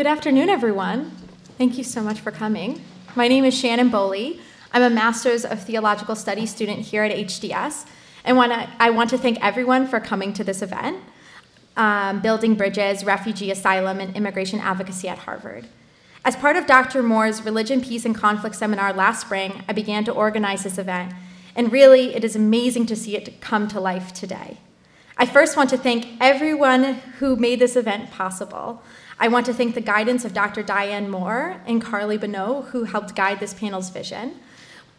Good afternoon, everyone. Thank you so much for coming. My name is Shannon Boley. I'm a Master's of Theological Studies student here at HDS, and I want to thank everyone for coming to this event, um, Building Bridges, Refugee Asylum, and Immigration Advocacy at Harvard. As part of Dr. Moore's Religion, Peace, and Conflict seminar last spring, I began to organize this event, and really, it is amazing to see it come to life today. I first want to thank everyone who made this event possible. I want to thank the guidance of Dr. Diane Moore and Carly Bonneau, who helped guide this panel's vision,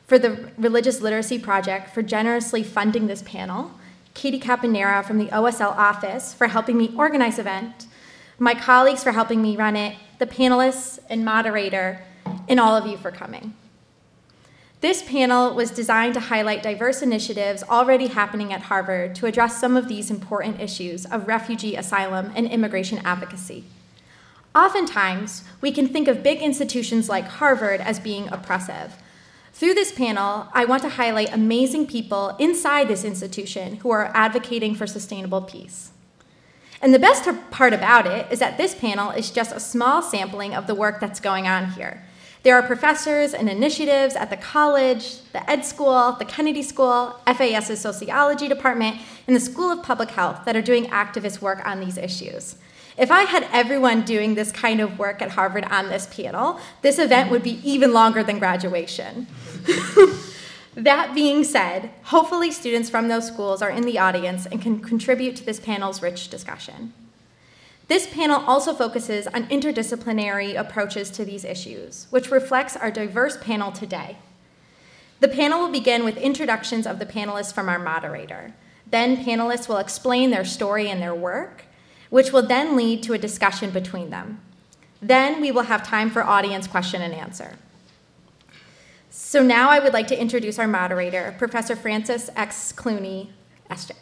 for the Religious Literacy Project for generously funding this panel, Katie Caponera from the OSL office for helping me organize the event, my colleagues for helping me run it, the panelists and moderator, and all of you for coming. This panel was designed to highlight diverse initiatives already happening at Harvard to address some of these important issues of refugee, asylum, and immigration advocacy. Oftentimes, we can think of big institutions like Harvard as being oppressive. Through this panel, I want to highlight amazing people inside this institution who are advocating for sustainable peace. And the best part about it is that this panel is just a small sampling of the work that's going on here. There are professors and initiatives at the college, the Ed School, the Kennedy School, FAS's Sociology Department, and the School of Public Health that are doing activist work on these issues. If I had everyone doing this kind of work at Harvard on this panel, this event would be even longer than graduation. that being said, hopefully students from those schools are in the audience and can contribute to this panel's rich discussion. This panel also focuses on interdisciplinary approaches to these issues, which reflects our diverse panel today. The panel will begin with introductions of the panelists from our moderator. Then panelists will explain their story and their work, which will then lead to a discussion between them. Then we will have time for audience question and answer. So now I would like to introduce our moderator, Professor Francis X. Clooney, SJ.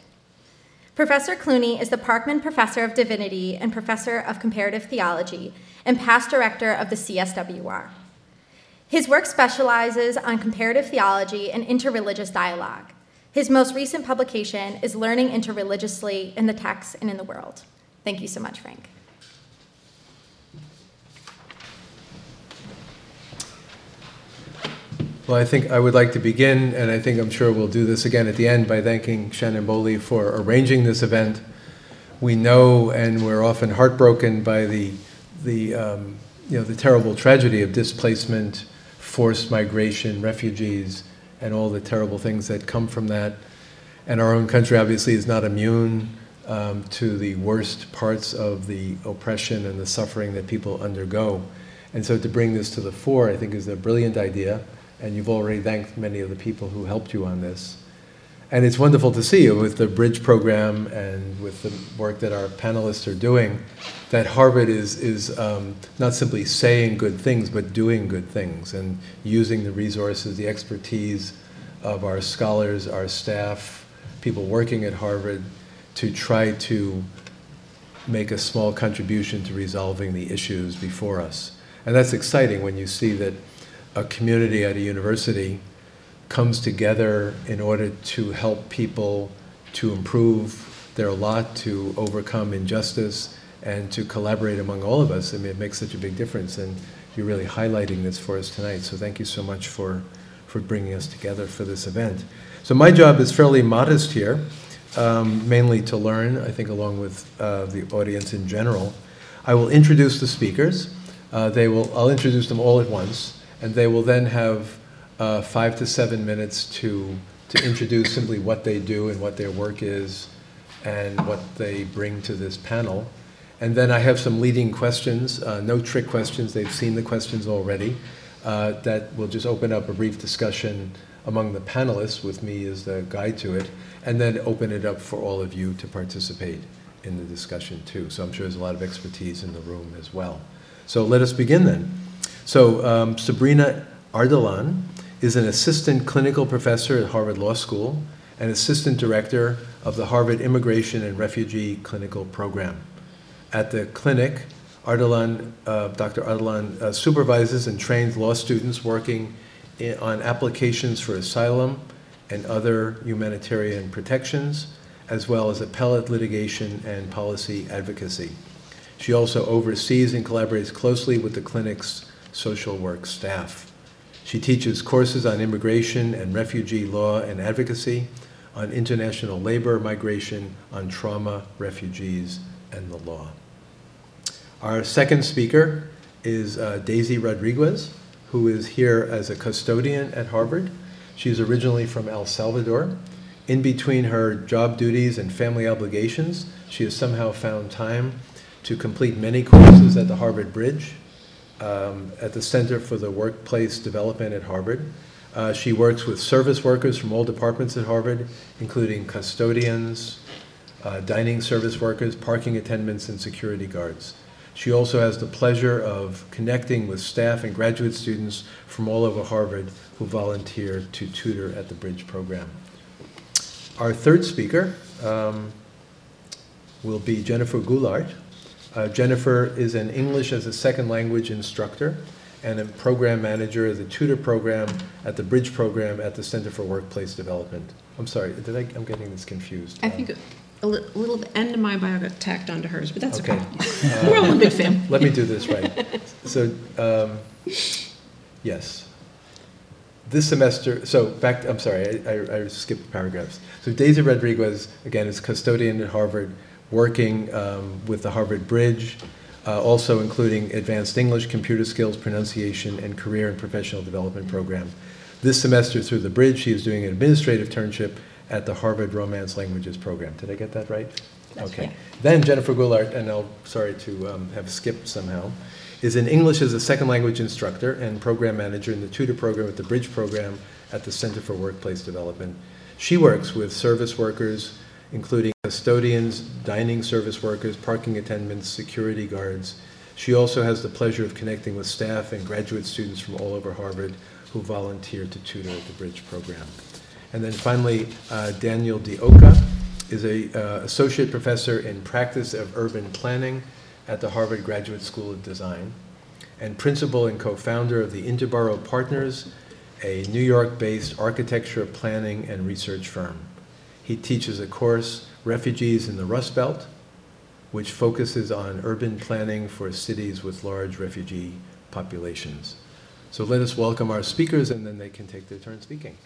Professor Clooney is the Parkman Professor of Divinity and Professor of Comparative Theology and past director of the CSWR. His work specializes on comparative theology and interreligious dialogue. His most recent publication is Learning Interreligiously in the Text and in the World. Thank you so much, Frank. Well, I think I would like to begin, and I think I'm sure we'll do this again at the end, by thanking Shannon Boley for arranging this event. We know, and we're often heartbroken by the, the, um, you know, the terrible tragedy of displacement, forced migration, refugees, and all the terrible things that come from that. And our own country obviously is not immune um, to the worst parts of the oppression and the suffering that people undergo. And so to bring this to the fore, I think, is a brilliant idea. And you've already thanked many of the people who helped you on this. And it's wonderful to see you with the Bridge program and with the work that our panelists are doing, that Harvard is, is um, not simply saying good things, but doing good things and using the resources, the expertise of our scholars, our staff, people working at Harvard to try to make a small contribution to resolving the issues before us. And that's exciting when you see that a community at a university comes together in order to help people to improve their lot, to overcome injustice, and to collaborate among all of us. I mean, it makes such a big difference, and you're really highlighting this for us tonight. So thank you so much for, for bringing us together for this event. So my job is fairly modest here um, mainly to learn, I think, along with uh, the audience in general. I will introduce the speakers. Uh, they will, I'll introduce them all at once, and they will then have uh, five to seven minutes to, to introduce simply what they do and what their work is and what they bring to this panel. And then I have some leading questions, uh, no trick questions, they've seen the questions already, uh, that will just open up a brief discussion among the panelists with me as the guide to it and then open it up for all of you to participate in the discussion too. So I'm sure there's a lot of expertise in the room as well. So let us begin then. So um, Sabrina Ardalan is an assistant clinical professor at Harvard Law School and assistant director of the Harvard Immigration and Refugee Clinical Program. At the clinic, Ardalan, uh, Dr. Ardalan uh, supervises and trains law students working in, on applications for asylum, and other humanitarian protections, as well as appellate litigation and policy advocacy. She also oversees and collaborates closely with the clinic's social work staff. She teaches courses on immigration and refugee law and advocacy, on international labor, migration, on trauma, refugees, and the law. Our second speaker is uh, Daisy Rodriguez, who is here as a custodian at Harvard. She's originally from El Salvador. In between her job duties and family obligations, she has somehow found time to complete many courses at the Harvard Bridge, um, at the Center for the Workplace Development at Harvard. Uh, she works with service workers from all departments at Harvard, including custodians, uh, dining service workers, parking attendants, and security guards. She also has the pleasure of connecting with staff and graduate students from all over Harvard who volunteer to tutor at the Bridge program. Our third speaker um, will be Jennifer Goulart. Uh, Jennifer is an English as a second language instructor and a program manager of the tutor program at the Bridge program at the Center for Workplace Development. I'm sorry, did I, I'm getting this confused. I think a li- little end of my bio got tacked onto hers, but that's Okay. okay. We're all a big fan. Let me do this right. So, um, yes. This semester, so back, I'm sorry, I, I- I skipped paragraphs. So Daisy Rodriguez, again, is custodian at Harvard, working um, with the Harvard Bridge, uh, also including advanced English, computer skills, pronunciation, and career and professional development program. This semester through the Bridge, she is doing an administrative internship at the Harvard Romance Languages program. Did I get that right? Okay. Then Jennifer Goulart, and I'll, sorry to um, have skipped somehow, is an English as a second language instructor and program manager in the tutor program at the Bridge program at the Center for Workplace Development. She works with service workers, including custodians, dining service workers, parking attendants, security guards. She also has the pleasure of connecting with staff and graduate students from all over Harvard who volunteer to tutor at the Bridge program. And then finally, uh, Daniel D'Oca is a uh, associate professor in practice of urban planning at the Harvard Graduate School of Design and principal and co-founder of the Interboro Partners, a New York-based architecture planning and research firm. He teaches a course, Refugees in the Rust Belt, which focuses on urban planning for cities with large refugee populations. So let us welcome our speakers, and then they can take their turn speaking.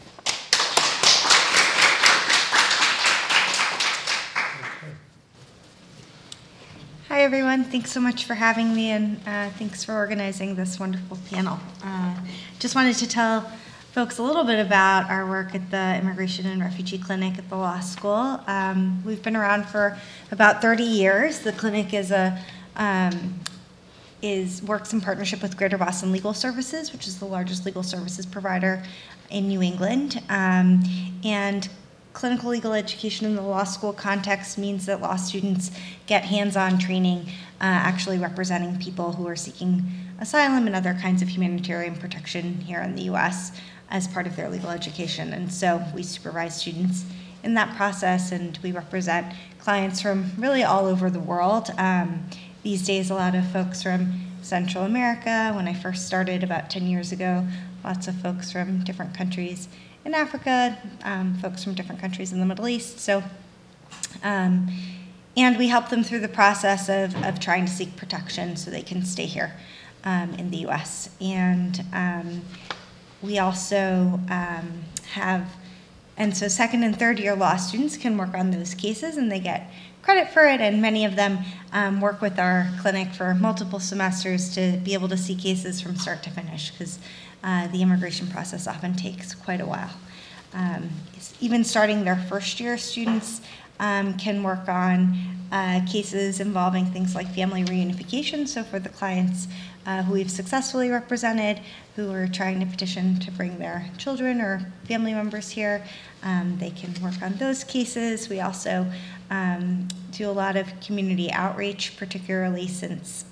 Hi, everyone. Thanks so much for having me, and uh, thanks for organizing this wonderful panel. Uh, just wanted to tell folks a little bit about our work at the Immigration and Refugee Clinic at the law school. Um, we've been around for about 30 years. The clinic is a um, is works in partnership with Greater Boston Legal Services, which is the largest legal services provider in New England, um, and clinical legal education in the law school context means that law students get hands-on training uh, actually representing people who are seeking asylum and other kinds of humanitarian protection here in the U.S. as part of their legal education. And so we supervise students in that process, and we represent clients from really all over the world. Um, these days, a lot of folks from Central America. When I first started about 10 years ago, lots of folks from different countries in Africa, um, folks from different countries in the Middle East. So, um, and we help them through the process of, of trying to seek protection so they can stay here um, in the US. And um, we also um, have, and so second and third year law students can work on those cases and they get credit for it, and many of them um, work with our clinic for multiple semesters to be able to see cases from start to finish because uh, the immigration process often takes quite a while. Um, even starting their first year, students um, can work on uh, cases involving things like family reunification. So, for the clients uh, who we've successfully represented who are trying to petition to bring their children or family members here, um, they can work on those cases. We also um, do a lot of community outreach, particularly since.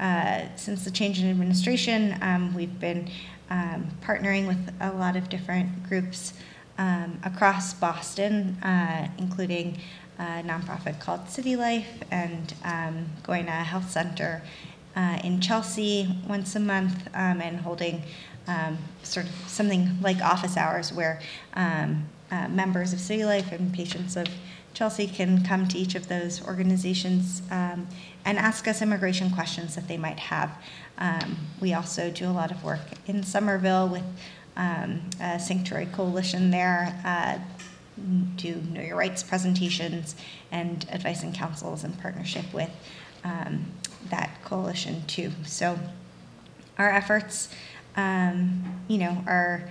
Uh, since the change in administration, um, we've been um, partnering with a lot of different groups um, across Boston, uh, including a nonprofit called City Life and um, going to a health center uh, in Chelsea once a month um, and holding sort of something like office hours where uh, members of City Life and patients of Chelsea can come to each of those organizations um, and ask us immigration questions that they might have. Um, we also do a lot of work in Somerville with um, a Sanctuary Coalition there, uh, do Know Your Rights presentations and advice and counsels in partnership with um, that coalition too. So our efforts, um, you know, are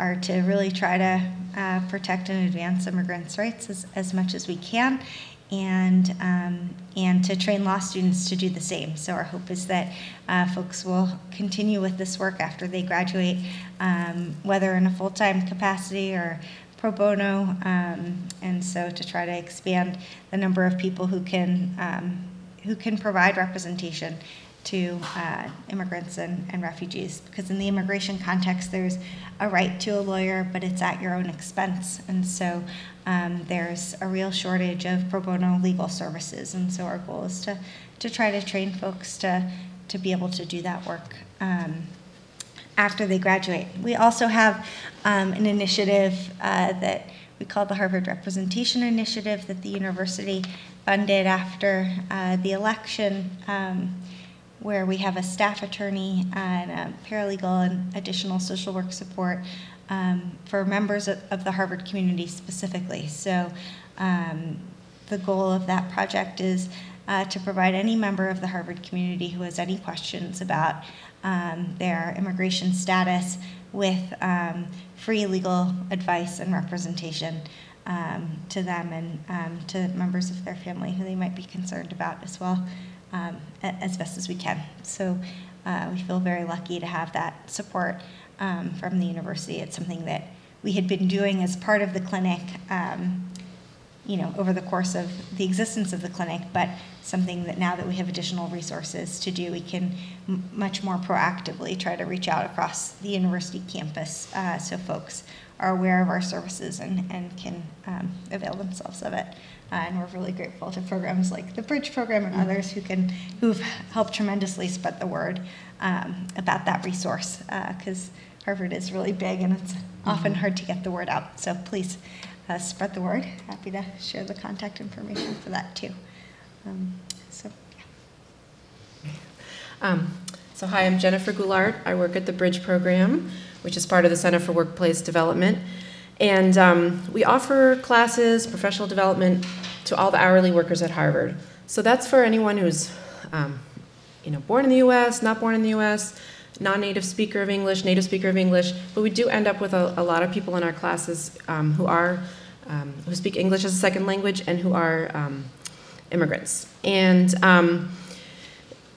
are to really try to uh, protect and advance immigrants' rights as, as much as we can, and um, and to train law students to do the same. So our hope is that uh, folks will continue with this work after they graduate, um, whether in a full-time capacity or pro bono, um, and so to try to expand the number of people who can um, who can provide representation to uh, immigrants and, and refugees. Because in the immigration context, there's a right to a lawyer, but it's at your own expense. And so um, there's a real shortage of pro bono legal services. And so our goal is to, to try to train folks to, to be able to do that work. Um, after they graduate. We also have um, an initiative uh, that we call the Harvard Representation Initiative that the university funded after uh, the election, um, where we have a staff attorney and a paralegal and additional social work support um, for members of, of the Harvard community specifically. So um, the goal of that project is uh, to provide any member of the Harvard community who has any questions about um, their immigration status with um, free legal advice and representation um, to them and um, to members of their family who they might be concerned about as well, um, as best as we can. So uh, we feel very lucky to have that support um, from the university. It's something that we had been doing as part of the clinic um, you know, over the course of the existence of the clinic, but something that now that we have additional resources to do, we can much more proactively try to reach out across the university campus uh, so folks are aware of our services and, and can um, avail themselves of it. Uh, and we're really grateful to programs like the Bridge Program and others who can who've helped tremendously spread the word um, about that resource because Harvard is really big and it's often hard to get the word out. So please uh, spread the word. Happy to share the contact information for that too. Um, so. Um, so hi, I'm Jennifer Goulart. I work at the Bridge Program, which is part of the Center for Workplace Development. And um, we offer classes, professional development to all the hourly workers at Harvard. So that's for anyone who's, um, you know, born in the U.S., not born in the U.S., non-native speaker of English, native speaker of English. But we do end up with a, a lot of people in our classes um, who are um, who speak English as a second language and who are um, immigrants. And um,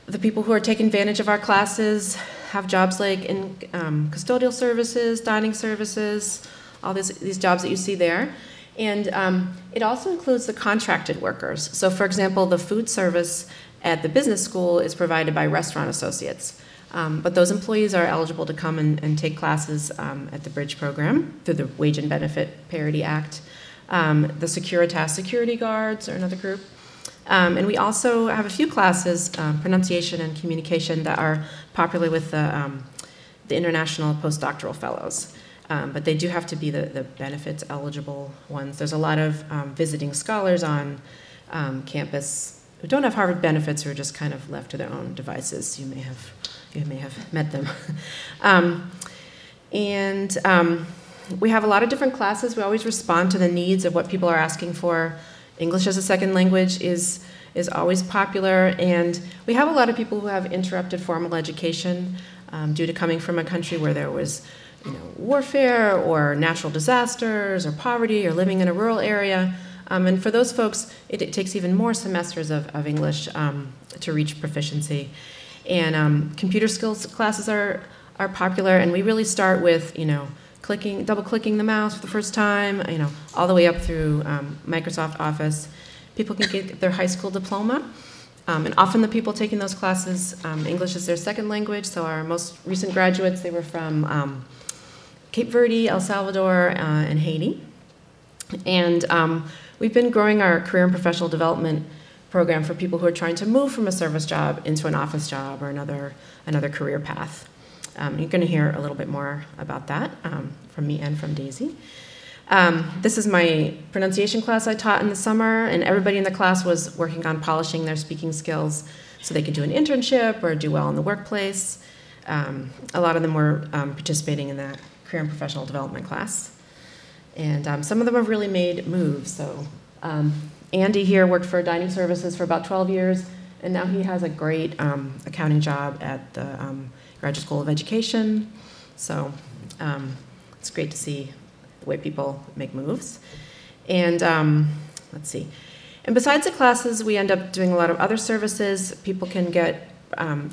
the people who are taking advantage of our classes have jobs like in um, custodial services, dining services, all these, these jobs that you see there. And um, it also includes the contracted workers. So, for example, the food service at the business school is provided by restaurant associates. Um, but those employees are eligible to come and, and take classes um, at the Bridge program through the Wage and Benefit Parity Act. Um, the Securitas security guards are another group. Um, and we also have a few classes, um, pronunciation and communication, that are popular with the, the international postdoctoral fellows. Um, but they do have to be the, the benefits eligible ones. There's a lot of um, visiting scholars on um, campus who don't have Harvard benefits who are just kind of left to their own devices. You may have, you may have met them. Um, and um, we have a lot of different classes. We always respond to the needs of what people are asking for. English as a second language is is always popular, and we have a lot of people who have interrupted formal education um, due to coming from a country where there was, you know, warfare or natural disasters or poverty or living in a rural area. Um, and for those folks, it, it, takes even more semesters of, of English um, to reach proficiency. And um, computer skills classes are are popular, and we really start with, you know clicking, double clicking the mouse for the first time, you know, all the way up through um, Microsoft Office. People can get their high school diploma. Um, and often the people taking those classes, um, English is their second language. So our most recent graduates, they were from um, Cape Verde, El Salvador, uh, and Haiti. And um, we've been growing our career and professional development program for people who are trying to move from a service job into an office job or another, another career path. Um, you're going to hear a little bit more about that um, from me and from Daisy. Um, this is my pronunciation class I taught in the summer, and everybody in the class was working on polishing their speaking skills so they could do an internship or do well in the workplace. Um, a lot of them were um, participating in that career and professional development class. And um, some of them have really made moves. So um, Andy here worked for dining services for about 12 years, and now he has a great um, accounting job at the um, Graduate School of Education. So um, it's great to see the way people make moves. And um, let's see. And besides the classes, we end up doing a lot of other services. People can get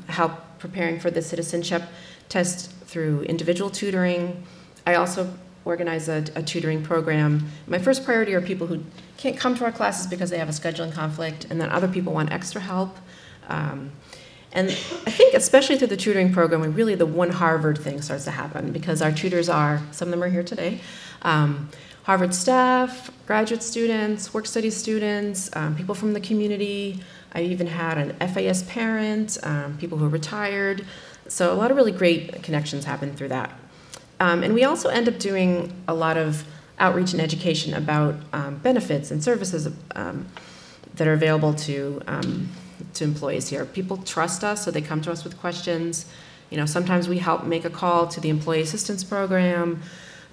help preparing for the citizenship test through individual tutoring. I also organize a, a, tutoring program. My first priority are people who can't come to our classes because they have a scheduling conflict, and then other people want extra help. Um, and I think, especially through the tutoring program, really the one Harvard thing starts to happen because our tutors are, some of them are here today, um, Harvard staff, graduate students, work study students, um, people from the community. I even had an FAS parent, um, people who are retired. So a lot of really great connections happen through that. Um, and we also end up doing a lot of outreach and education about um, benefits and services um, that are available to um, to employees here. People trust us, so they come to us with questions. You know, sometimes we help make a call to the employee assistance program.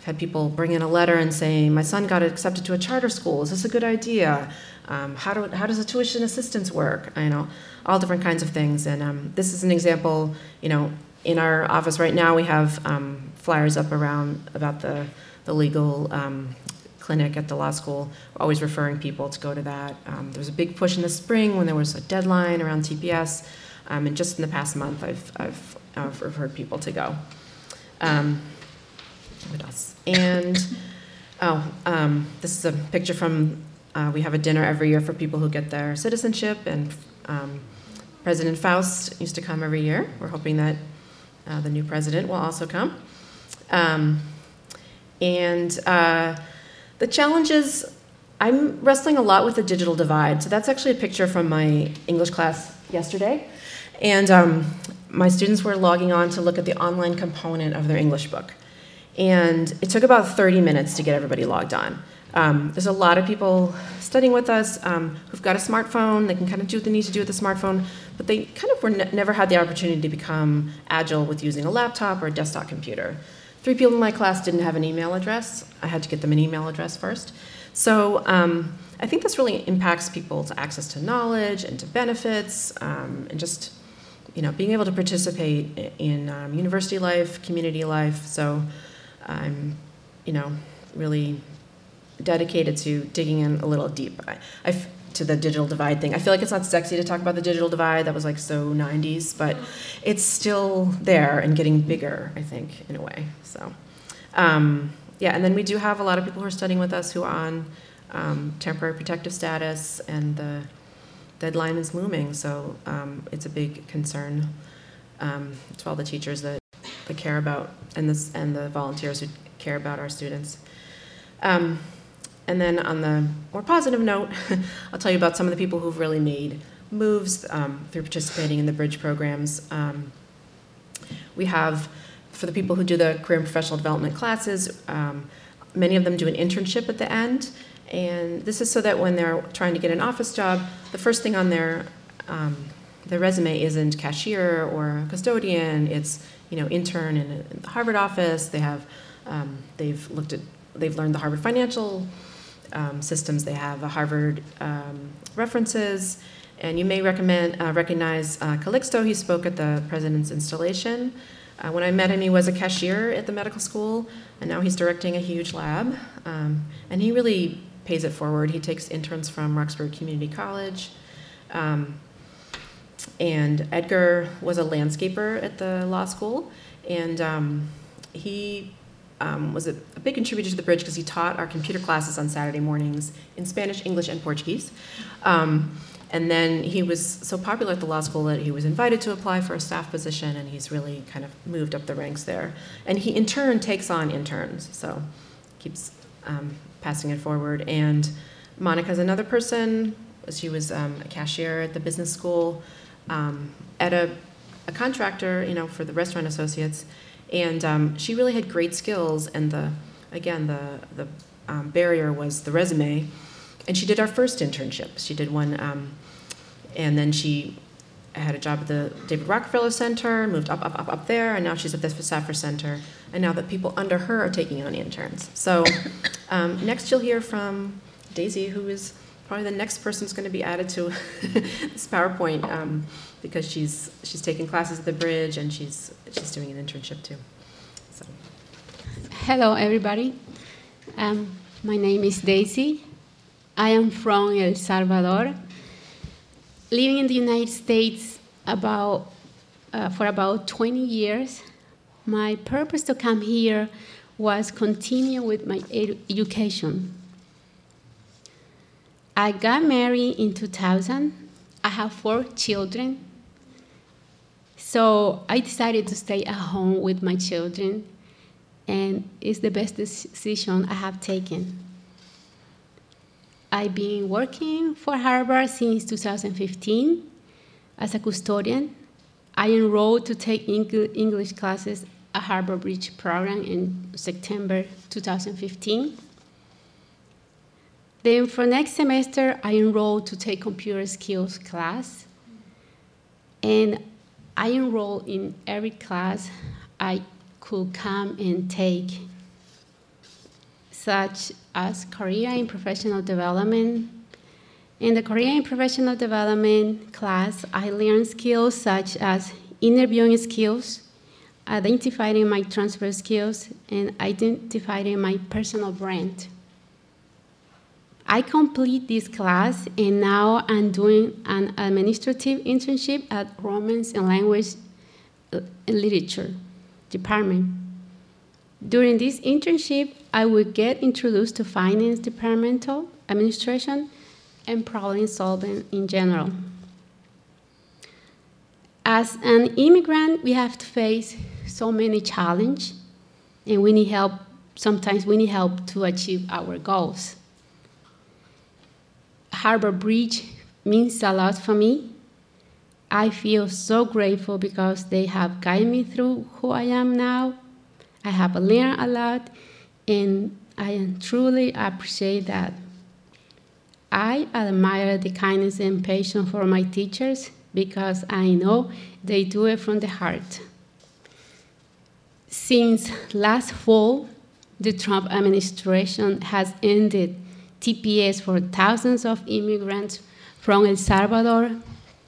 Had people bring in a letter and say, "My son got accepted to a charter school. Is this a good idea? Um, how do how does a tuition assistance work? You know all different kinds of things." And um, this is an example. You know, in our office right now, we have um, flyers up around about the the legal um, clinic at the law school. We're always referring people to go to that. Um, there was a big push in the spring when there was a deadline around TPS, um, and just in the past month, I've, I've, I've referred people to go. What else? And oh, um, this is a picture from. Uh, we have a dinner every year for people who get their citizenship, and um, President Faust used to come every year. We're hoping that uh, the new president will also come. Um, and uh, the challenge is I'm wrestling a lot with the digital divide. So that's actually a picture from my English class yesterday. And um, my students were logging on to look at the online component of their English book. And it took about 30 minutes to get everybody logged on. Um, there's a lot of people studying with us um, who've got a smartphone. They can kind of do what they need to do with a smartphone, but they kind of were ne- never had the opportunity to become agile with using a laptop or a desktop computer. Three people in my class didn't have an email address. I had to get them an email address first. So um, I think this really impacts people's access to knowledge and to benefits um, and just you know being able to participate in um, university life, community life. So I'm you know really dedicated to digging in a little deep. I, I to the digital divide thing. I feel like it's not sexy to talk about the digital divide. That was like so 90s, but it's still there and getting bigger, I think, in a way. So, um, yeah, and then we do have a lot of people who are studying with us who are on um, temporary protective status, and the deadline is looming. So um, it's a big concern um, to all the teachers that, that care about and this and the volunteers who care about our students. Um, and then on the more positive note, I'll tell you about some of the people who've really made moves um, through participating in the bridge programs. Um, we have, for the people who do the career and professional development classes, um, many of them do an internship at the end. And this is so that when they're trying to get an office job, the first thing on their um, their resume isn't cashier or custodian. It's you know intern in the Harvard office. They have um, they've looked at they've learned the Harvard financial um, systems they have, the Harvard um, references, and you may recommend, uh, recognize uh, Calixto. He spoke at the president's installation. Uh, when I met him, he was a cashier at the medical school, and now he's directing a huge lab. Um, and he really pays it forward. He takes interns from Roxbury Community College. Um, and Edgar was a landscaper at the law school, and um, he um, was a, a, big contributor to the bridge because he taught our computer classes on Saturday mornings in Spanish, English, and Portuguese. Um, and then he was so popular at the law school that he was invited to apply for a staff position, and he's really kind of moved up the ranks there. And he, in turn, takes on interns, so keeps um, passing it forward. And Monica's another person. She was um, a cashier at the business school, um, at a, a contractor, you know, for the restaurant associates and um, she really had great skills and the again the the um, barrier was the resume. And she did our first internship. She did one, um, and then she had a job at the David Rockefeller Center, moved up, up, up, up there, and now she's at the Safra Center. And now that people under her are taking on interns. So um, next you'll hear from Daisy, who is probably the next person who's going to be added to this PowerPoint um, because she's she's taking classes at the Bridge and she's she's doing an internship too. So. Hello, everybody. Um, my name is Daisy. I am from El Salvador, living in the United States about uh, for about 20 years. My purpose to come here was continue with my edu- education. I got married in 2000. I have four children. So I decided to stay at home with my children and it's the best decision I have taken. I've been working for Harvard since 2015 as a custodian. I enrolled to take English classes at Harvard Bridge program in September 2015. Then for next semester, I enrolled to take computer skills class. And I enrolled in every class I could come and take, such as career and professional development. In the career and professional development class, I learned skills such as interviewing skills, identifying my transfer skills, and identifying my personal brand. I complete this class, and now I'm doing an administrative internship at Romance and Language uh, and Literature department. During this internship, I will get introduced to finance departmental administration and problem solving in general. As an immigrant, we have to face so many challenges, and we need help. Sometimes we need help to achieve our goals. Harvard Bridge means a lot for me I feel so grateful because they have guided me through who I am now. I have learned a lot, and I truly appreciate that. I admire the kindness and patience for my teachers because I know they do it from the heart. Since last fall, the Trump administration has ended TPS for thousands of immigrants from El Salvador,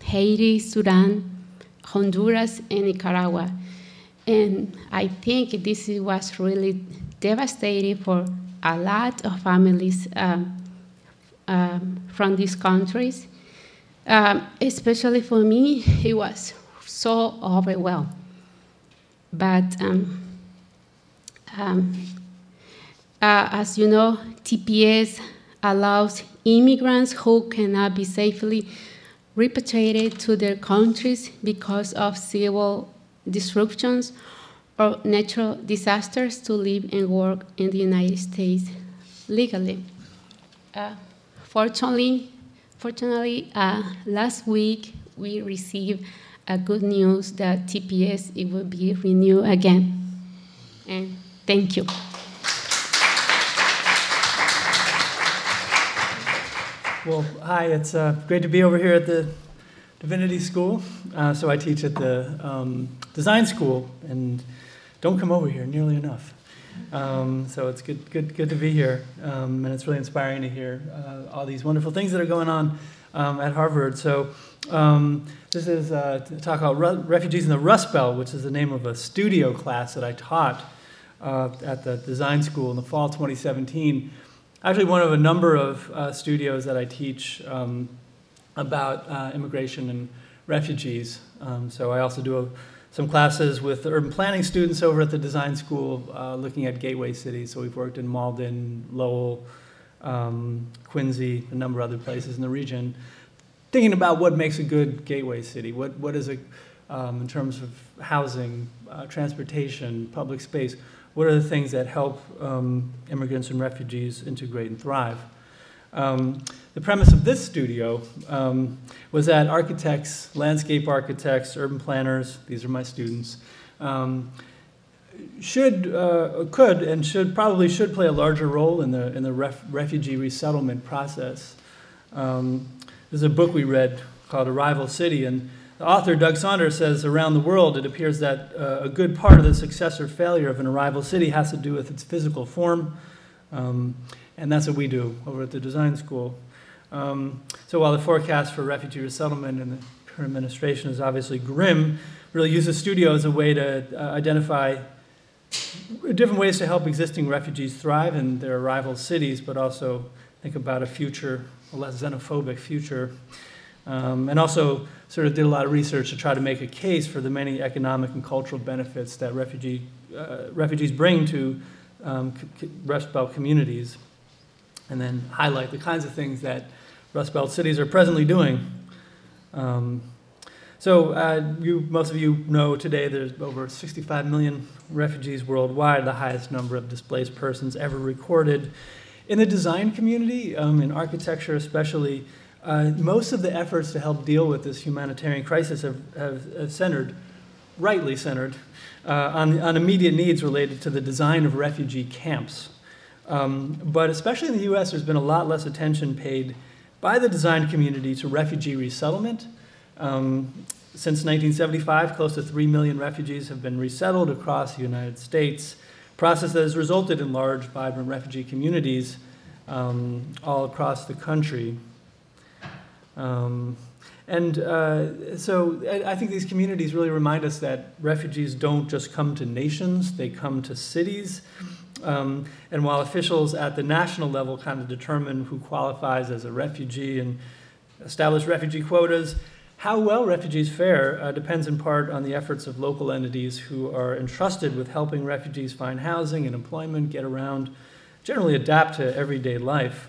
Haiti, Sudan, Honduras, and Nicaragua. And I think this was really devastating for a lot of families um, um, from these countries. Um, especially for me, it was so overwhelmed. But um, um, uh, as you know, TPS allows immigrants who cannot be safely repatriated to their countries because of civil disruptions or natural disasters to live and work in the United States legally. Uh, fortunately, fortunately, uh, last week we received a good news that TPS it will be renewed again. And thank you. Well, hi, it's uh, great to be over here at the Divinity School. Uh, so I teach at the um, design school and don't come over here nearly enough. Um, so it's good, good, good to be here, um, and it's really inspiring to hear uh, all these wonderful things that are going on um, at Harvard. So um, this is uh, to talk about re- refugees in the Rust Belt, which is the name of a studio class that I taught uh, at the design school in the fall 2017 actually one of a number of uh, studios that I teach um, about uh, immigration and refugees. Um, so I also do a, some classes with urban planning students over at the design school uh, looking at gateway cities. So we've worked in Malden, Lowell, um, Quincy, a number of other places in the region, thinking about what makes a good gateway city. What, what is it um, in terms of housing, uh, transportation, public space? What are the things that help um, immigrants and refugees integrate and thrive. Um, the premise of this studio um, was that architects, landscape architects, urban planners, these are my students, um, should, uh, could, and should, probably should play a larger role in the, in the ref, refugee resettlement process. Um, there's a book we read called Arrival City, and the author, Doug Saunders, says around the world it appears that uh, a good part of the success or failure of an arrival city has to do with its physical form. Um, and that's what we do over at the design school. Um, so while the forecast for refugee resettlement in the current administration is obviously grim, really use the studio as a way to uh, identify different ways to help existing refugees thrive in their arrival cities, but also think about a future, a less xenophobic future. Um, and also sort of did a lot of research to try to make a case for the many economic and cultural benefits that refugee, uh, refugees bring to um, Rust Belt communities, and then highlight the kinds of things that Rust Belt cities are presently doing. Um, so, uh, you, most of you know today there's over 65 million refugees worldwide, the highest number of displaced persons ever recorded. In the design community, um, in architecture especially, uh, most of the efforts to help deal with this humanitarian crisis have, have, have centered, rightly centered, uh, on, on immediate needs related to the design of refugee camps. Um, but especially in the US, there's been a lot less attention paid by the design community to refugee resettlement um, since 1975, close to 3 million refugees have been resettled across the United States, process that has resulted in large, vibrant refugee communities um, all across the country. Um, and uh, so I, think these communities really remind us that refugees don't just come to nations, they come to cities. Um, and while officials at the national level kind of determine who qualifies as a refugee and establish refugee quotas, how well refugees fare uh, depends in part on the efforts of local entities who are entrusted with helping refugees find housing and employment, get around, generally adapt to everyday life.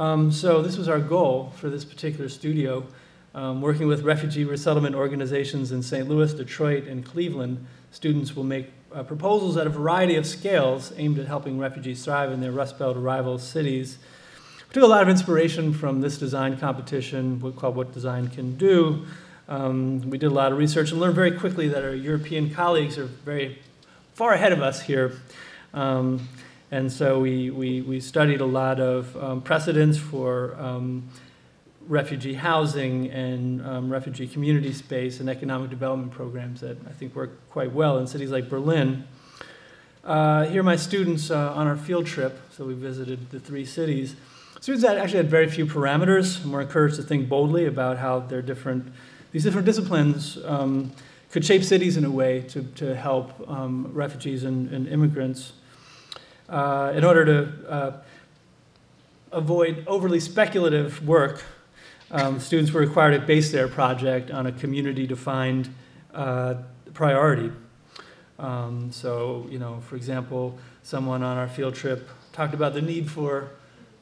Um, so this was our goal for this particular studio, um, working with refugee resettlement organizations in St. Louis, Detroit, and Cleveland. Students will make uh, proposals at a variety of scales aimed at helping refugees thrive in their Rust Belt arrival cities. We took a lot of inspiration from this design competition called What Design Can Do. Um, we did a lot of research and learned very quickly that our European colleagues are very far ahead of us here. Um, and so we, we, we, studied a lot of um, precedents for um, refugee housing and um, refugee community space and economic development programs that I think work quite well in cities like Berlin. Uh, here are my students uh, on our field trip. So we visited the three cities. Students actually had very few parameters and were encouraged to think boldly about how their different, these different disciplines um, could shape cities in a way to, to help um, refugees and, and immigrants. Uh, in order to uh, avoid overly speculative work, um, students were required to base their project on a community-defined uh, priority. Um, so, you know, for example, someone on our field trip talked about the need for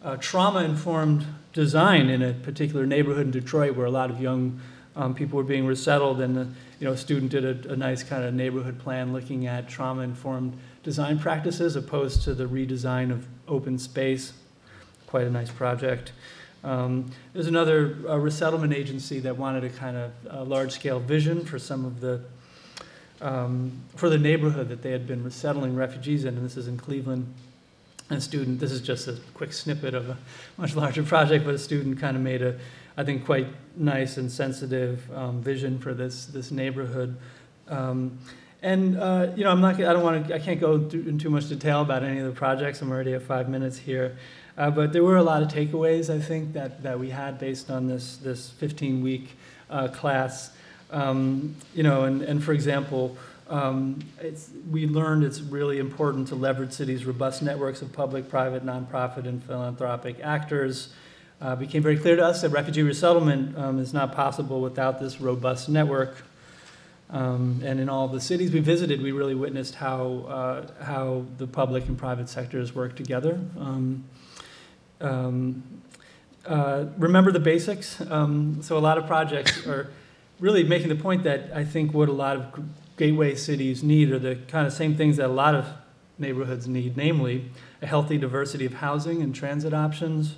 uh, trauma-informed design in a particular neighborhood in Detroit where a lot of young um, people were being resettled, and the, you know, a student did a, a nice kind of neighborhood plan looking at trauma-informed design practices opposed to the redesign of open space. Quite a nice project. Um, there's another resettlement agency that wanted a kind of a large-scale vision for some of the um, for the neighborhood that they had been resettling refugees in, and this is in Cleveland a student, this is just a quick snippet of a much larger project, but a student kind of made a, I think, quite nice and sensitive um, vision for this, this neighborhood. Um, and, uh, you know, I'm not, I don't want to, I can't go in too much detail about any of the projects. I'm already at five minutes here. Uh, but there were a lot of takeaways, I think, that, that we had based on this, this 15 week uh, class. Um, you know, and, and for example, um, we learned it's really important to leverage cities' robust networks of public, private, nonprofit, and philanthropic actors. Uh, became very clear to us that refugee resettlement um, is not possible without this robust network. Um, and in all the cities we visited, we really witnessed how, uh, how the public and private sectors work together. Um, um uh, remember the basics. Um, so a lot of projects are really making the point that I think what a lot of gateway cities need are the kind of same things that a lot of neighborhoods need, namely a healthy diversity of housing and transit options,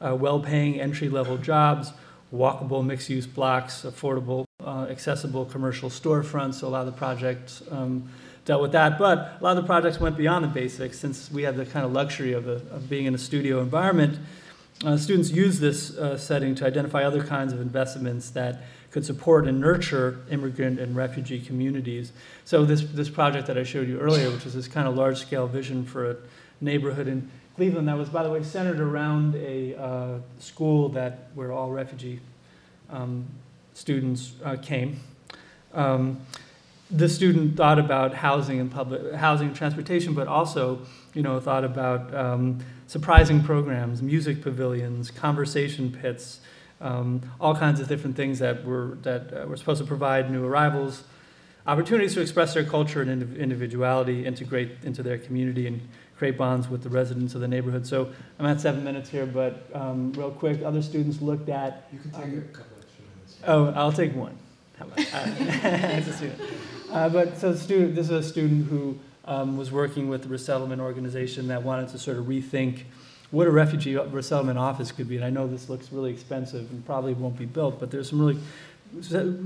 uh, well-paying entry-level jobs, walkable mixed-use blocks, affordable, uh, accessible commercial storefronts. So a lot of the projects um, dealt with that. But a lot of the projects went beyond the basics since we had the kind of luxury of, a, of being in a studio environment. Uh, students use this uh, setting to identify other kinds of investments that could support and nurture immigrant and refugee communities. So this, this project that I showed you earlier, which is this kind of large-scale vision for a neighborhood in Cleveland, that was, by the way, centered around a uh, school that where all refugee um, students uh, came. Um, the student thought about housing and public housing and transportation, but also, you know, thought about um, surprising programs, music pavilions, conversation pits, um, all kinds of different things that were that uh, were supposed to provide new arrivals opportunities to express their culture and indiv- individuality, integrate into their community, and create bonds with the residents of the neighborhood. So I'm at seven minutes here, but um, real quick, other students looked at. You can take take a couple extra minutes. Oh, I'll take one. How about As a student. Uh, but so, student, this is a student who um, was working with the resettlement organization that wanted to sort of rethink what a refugee resettlement office could be. And I know this looks really expensive and probably won't be built, but there's some really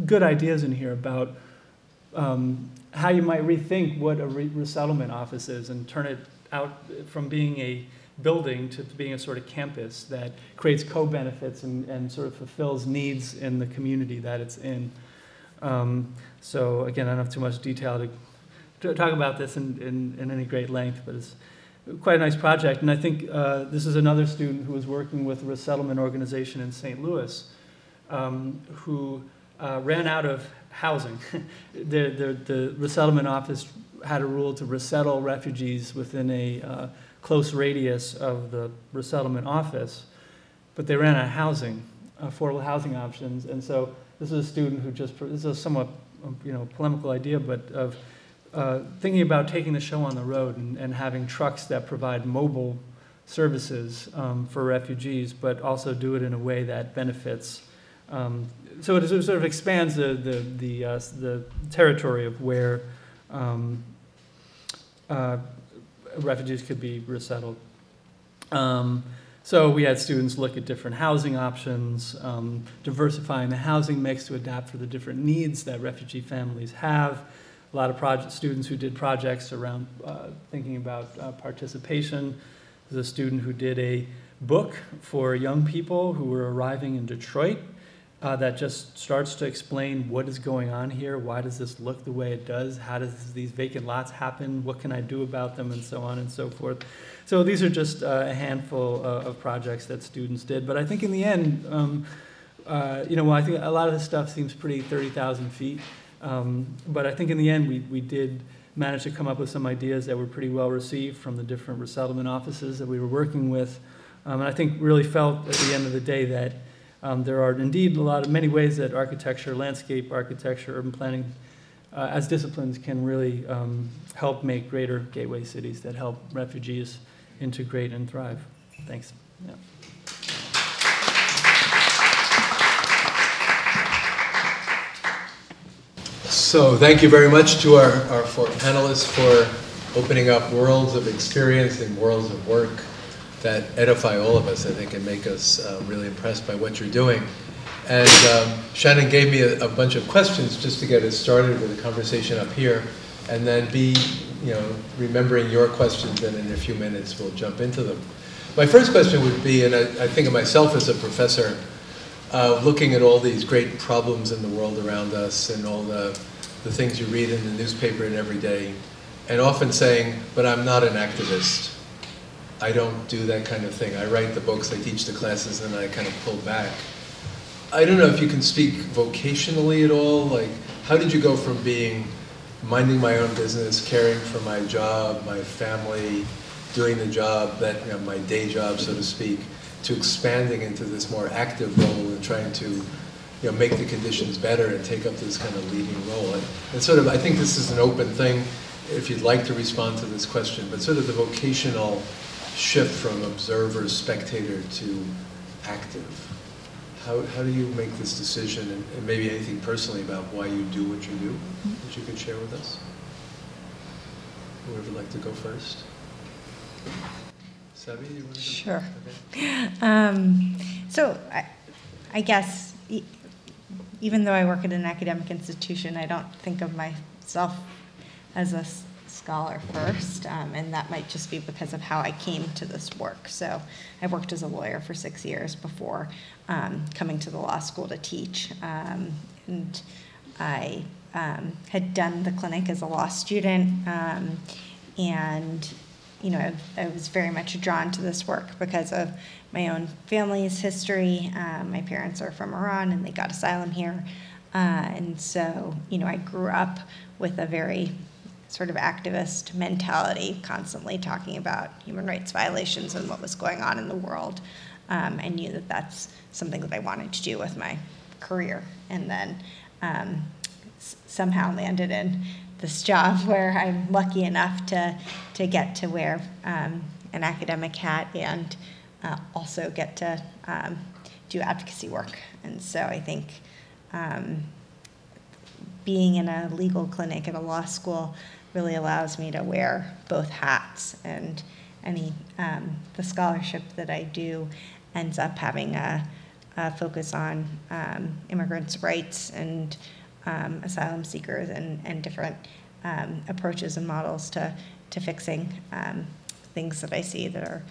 good ideas in here about um, how you might rethink what a re- resettlement office is and turn it out from being a building to being a sort of campus that creates co-benefits and, and sort of fulfills needs in the community that it's in. Um, so again, I don't have too much detail to, to talk about this in, in, in, any great length, but it's quite a nice project. And I think uh, this is another student who was working with a resettlement organization in St. Louis um, who uh, ran out of housing. the, the, the resettlement office had a rule to resettle refugees within a uh, close radius of the resettlement office, but they ran out of housing, affordable housing options, and so this is a student who just this is a somewhat um, you know polemical idea, but of uh, thinking about taking the show on the road and, and having trucks that provide mobile services um, for refugees, but also do it in a way that benefits um, so it sort of expands the, the, the, uh, the territory of where um, uh, refugees could be resettled. Um, so we had students look at different housing options, um, diversifying the housing mix to adapt for the different needs that refugee families have. A lot of project, students who did projects around uh, thinking about uh, participation. There's a student who did a book for young people who were arriving in Detroit uh, that just starts to explain what is going on here. Why does this look the way it does? How does these vacant lots happen? What can I do about them? And so on and so forth. So these are just uh, a handful uh, of projects that students did. But I think in the end, um, uh, you know, well, I think a lot of this stuff seems pretty 30,000 feet. Um, but I think in the end, we, we did manage to come up with some ideas that were pretty well received from the different resettlement offices that we were working with. Um, and I think really felt at the end of the day that um, there are indeed a lot of many ways that architecture, landscape architecture, urban planning, uh, as disciplines, can really um, help make greater gateway cities that help refugees integrate and thrive. Thanks. Yeah. So thank you very much to our, our four panelists for opening up worlds of experience and worlds of work that edify all of us, I think, and make us uh, really impressed by what you're doing. And um, Shannon gave me a, a, bunch of questions just to get us started with the conversation up here, and then be, you know, remembering your questions, and in a few minutes we'll jump into them. My first question would be, and I, I think of myself as a professor, uh, looking at all these great problems in the world around us and all the, the things you read in the newspaper and every day, and often saying, but I'm not an activist. I don't do that kind of thing. I write the books, I teach the classes, and I kind of pull back. I don't know if you can speak vocationally at all. Like, how did you go from being minding my own business, caring for my job, my family, doing the job that you know, my day job, so to speak, to expanding into this more active role and trying to you know, make the conditions better and take up this kind of leading role. And, and sort of, I think this is an open thing. If you'd like to respond to this question, but sort of the vocational shift from observer, spectator to active? How, how do you make this decision and, and maybe anything personally about why you do what you do that you could share with us? Whoever would like to go first? Sabi, you want to go? Sure. Okay. Um, so I, I guess e even though I work at an academic institution, I don't think of myself as a scholar first, um, and that might just be because of how I came to this work. So I worked as a lawyer for six years before um, coming to the law school to teach, um, and I um, had done the clinic as a law student, um, and you know, I, I was very much drawn to this work because of my own family's history. Um, my parents are from Iran and they got asylum here. Uh, and so, you know, I grew up with a very sort of activist mentality, constantly talking about human rights violations and what was going on in the world. Um, I knew that that's something that I wanted to do with my career. And then um, s- somehow landed in this job where I'm lucky enough to, to get to wear um, an academic hat and uh, also get to um, do advocacy work. And so I think um, being in a legal clinic at a law school really allows me to wear both hats and any um, the scholarship that I do ends up having a, a focus on um, immigrants' rights and um, asylum seekers and, and different um, approaches and models to, to fixing um, things that I see that are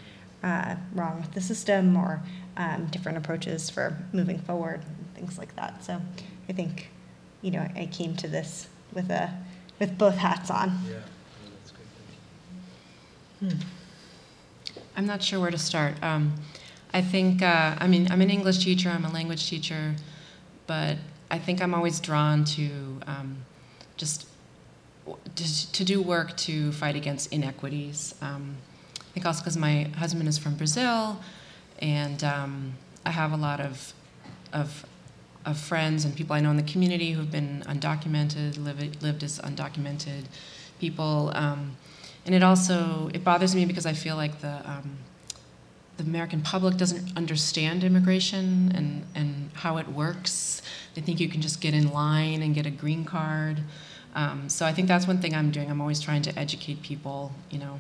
uh, wrong with the system or um, different approaches for moving forward and things like that. So I think, you know, I came to this with a with both hats on. Yeah, that's good. I'm not sure where to start. Um, I think, uh, I mean, I'm an English teacher, I'm a language teacher, but I think I'm always drawn to um, just to, to do work to fight against inequities. Um, I think also because my husband is from Brazil, and um, I have a lot of, of, of friends and people I know in the community who've been undocumented, live, lived as undocumented people. Um, and it also it bothers me because I feel like the um, the American public doesn't understand immigration and, and how it works. They think you can just get in line and get a green card. Um, so I think that's one thing I'm doing. I'm always trying to educate people. You know,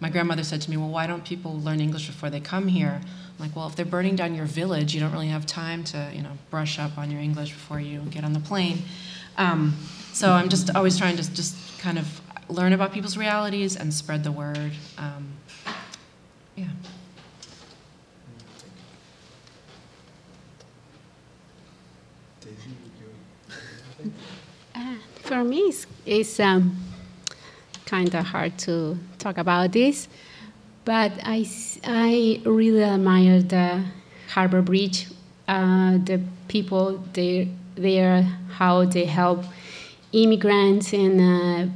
my grandmother said to me, "Well, why don't people learn English before they come here?" I'm like, "Well, if they're burning down your village, you don't really have time to you know brush up on your English before you get on the plane." Um, so I'm just always trying to just kind of learn about people's realities and spread the word. Um, yeah. Daisy, would you? Uh, for me, it's, it's um, kind of hard to talk about this, but I, I really admire the Harvard Bridge, uh, the people there, there, how they help immigrants and uh,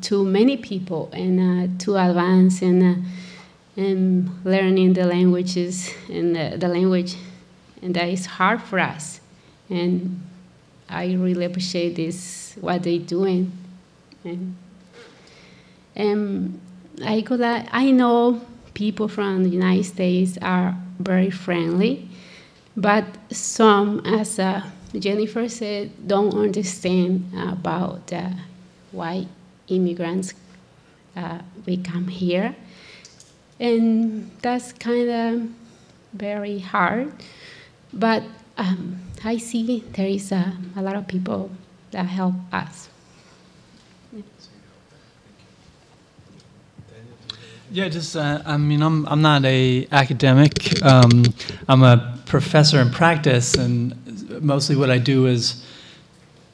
to many people and uh, to advance and, uh, and learning the languages and the, the language, and that is hard for us. And I really appreciate this what they're doing, and um, I could I know people from the United States are very friendly, but some, as uh, Jennifer said, don't understand about uh, why immigrants uh, we come here, and that's kind of very hard. But um, I see there is a, a lot of people that help us. Yeah, just uh, I mean, I'm I'm not a academic. Um, I'm a professor in practice, and mostly what I do is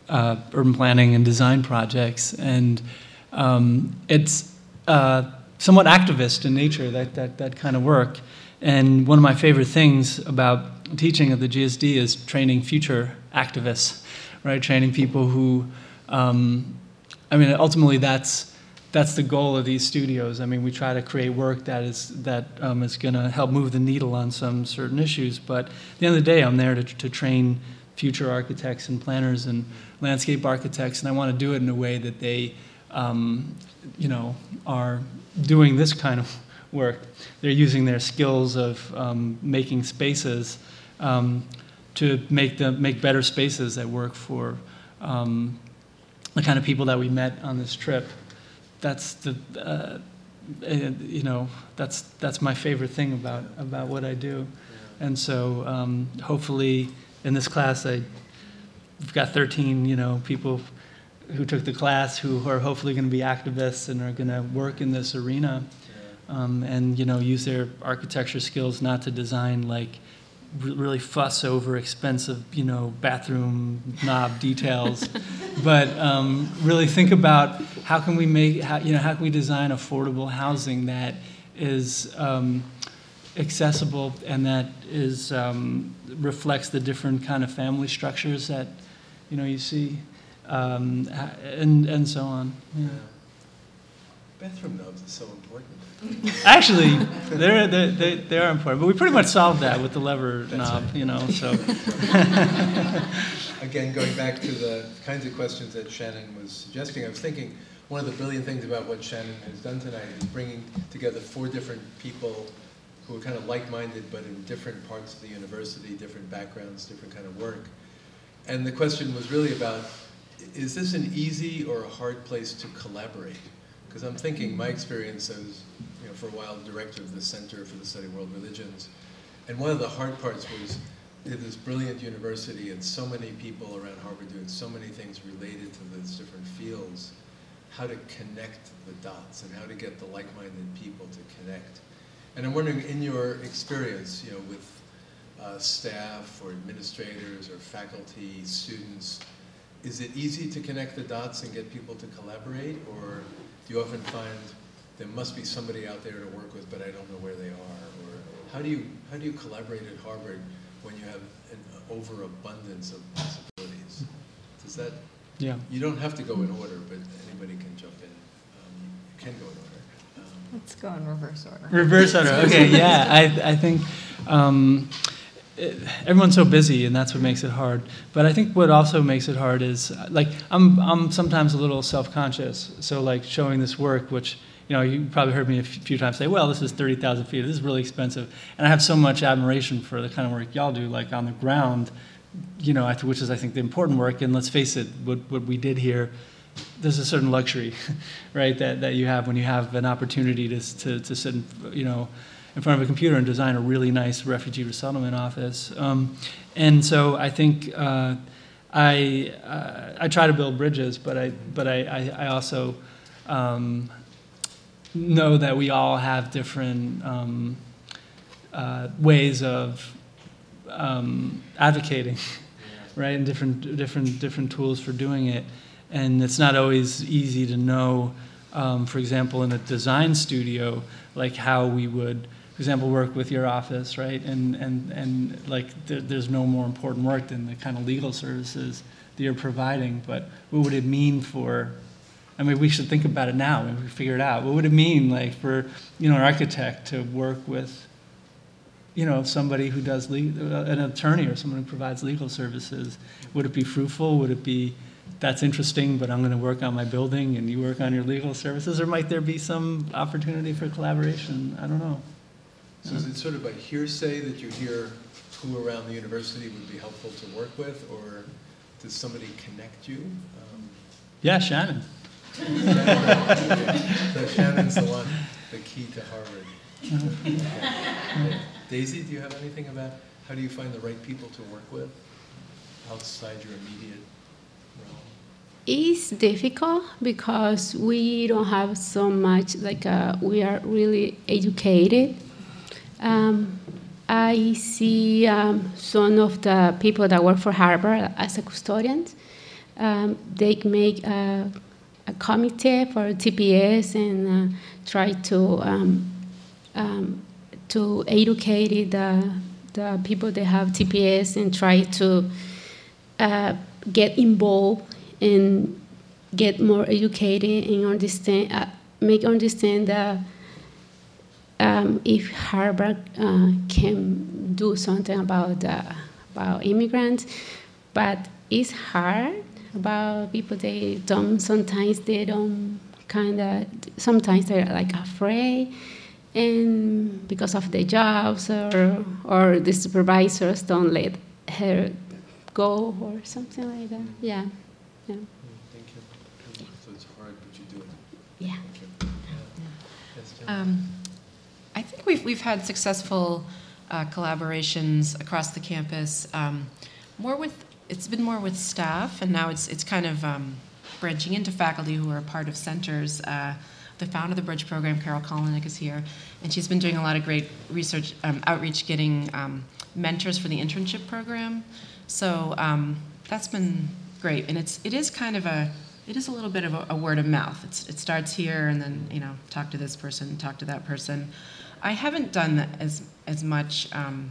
uh, urban planning and design projects, and um, it's uh, somewhat activist in nature that that that kind of work. And one of my favorite things about teaching at the GSD is training future activists, right? Training people who, um, I mean, ultimately that's that's the goal of these studios. I mean, we try to create work that is that um, is going to help move the needle on some certain issues. But at the end of the day, I'm there to, to train future architects and planners and landscape architects, and I want to do it in a way that they, um, you know, are doing this kind of work. They're using their skills of um, making spaces um, to make them make better spaces that work for um, the kind of people that we met on this trip that's the uh, you know that's that's my favorite thing about about what I do, and so um, hopefully in this class I we've got 13 you know people who took the class who are hopefully going to be activists and are going to work in this arena. Um, and you know use their architecture skills not to design like really fuss over expensive you know bathroom knob details but um, really think about how can we make how, you know how can we design affordable housing that is um, accessible and that is um, reflects the different kind of family structures that you know you see um, and and so on yeah. Bathroom knobs is so important. Actually, they're, they're, they they are important, but we pretty much solved that with the lever That's knob, right. you know, so. Again, going back to the kinds of questions that Shannon was suggesting, I was thinking, one of the brilliant things about what Shannon has done tonight is bringing together four different people who are kind of like-minded, but in different parts of the university, different backgrounds, different kind of work. And the question was really about, is this an easy or a hard place to collaborate? Because I'm thinking, my experience as, you know, for a while, director of the Center for the Study of World Religions, and one of the hard parts was is this brilliant university and so many people around Harvard doing so many things related to those different fields, how to connect the dots and how to get the like-minded people to connect. And I'm wondering, in your experience, you know, with uh, staff or administrators or faculty, students, is it easy to connect the dots and get people to collaborate, or do you often find there must be somebody out there to work with, but I don't know where they are? Or how do you how do you collaborate at Harvard when you have an overabundance of possibilities? Does that Yeah. you don't have to go in order, but anybody can jump in. Um, you can go in order. Um, Let's go in reverse order. Reverse order. Okay, yeah. I, I think um, it, everyone's so busy, and that's what makes it hard. But I think what also makes it hard is uh, like I'm I'm sometimes a little self-conscious. So like showing this work, which you know you probably heard me a few times say, well, this is thirty thousand feet. This is really expensive, and I have so much admiration for the kind of work y'all do, like on the ground. You know, which is I think the important work. And let's face it, what what we did here there's a certain luxury, right, that, that you have when you have an opportunity to, to, to sit, in, you know, in front of a computer and design a really nice refugee resettlement office. Um, and so I think uh, I, uh, I try to build bridges, but I, but I, I, I also um, know that we all have different um, uh, ways of um, advocating, right, and different, different, different tools for doing it and it's not always easy to know, um, for example, in a design studio, like how we would, for example, work with your office, right? And, and, and like there, there's no more important work than the kind of legal services that you're providing, but what would it mean for, I mean, we should think about it now and we figure it out. What would it mean like for, you know, an architect to work with, you know, somebody who does, le- an attorney or someone who provides legal services? Would it be fruitful? Would it be, that's interesting, but I'm going to work on my building and you work on your legal services? Or might there be some opportunity for collaboration? I don't know. So is it sort of by hearsay that you hear who around the university would be helpful to work with, or does somebody connect you? Um, Yeah, Shannon. So Shannon's the one, the key to Harvard. Okay. Daisy, do you have anything about, how do you find the right people to work with outside your immediate realm? It's difficult because we don't have so much, like, uh, we are really educated. Um, I see um, some of the people that work for Harvard as a custodians. Um, they make a, a committee for TPS and uh, try to um, um, to educate the, the people that have TPS and try to uh, get involved and get more educated and understand, uh, make understand that um, if Harvard uh, can do something about about immigrants, but it's hard about people. They don't sometimes they don't kind of sometimes they're like afraid, and because of their jobs or or the supervisors don't let her go or something like that. Yeah, yeah, Thank you. So it's hard, but you do it. yeah. Yeah. Um, I think we've, we've had successful uh, collaborations across the campus, um, more with, it's been more with staff, and now it's, it's kind of um, branching into faculty who are part of centers. Uh, the founder of the Bridge program, Carol Kolinick, is here, and she's been doing a lot of great research um, outreach, getting um, mentors for the internship program. So um, that's been great, and it's it is kind of a it is a little bit of a, a word of mouth. It's, it starts here, and then you know, talk to this person, talk to that person. I haven't done as as much um,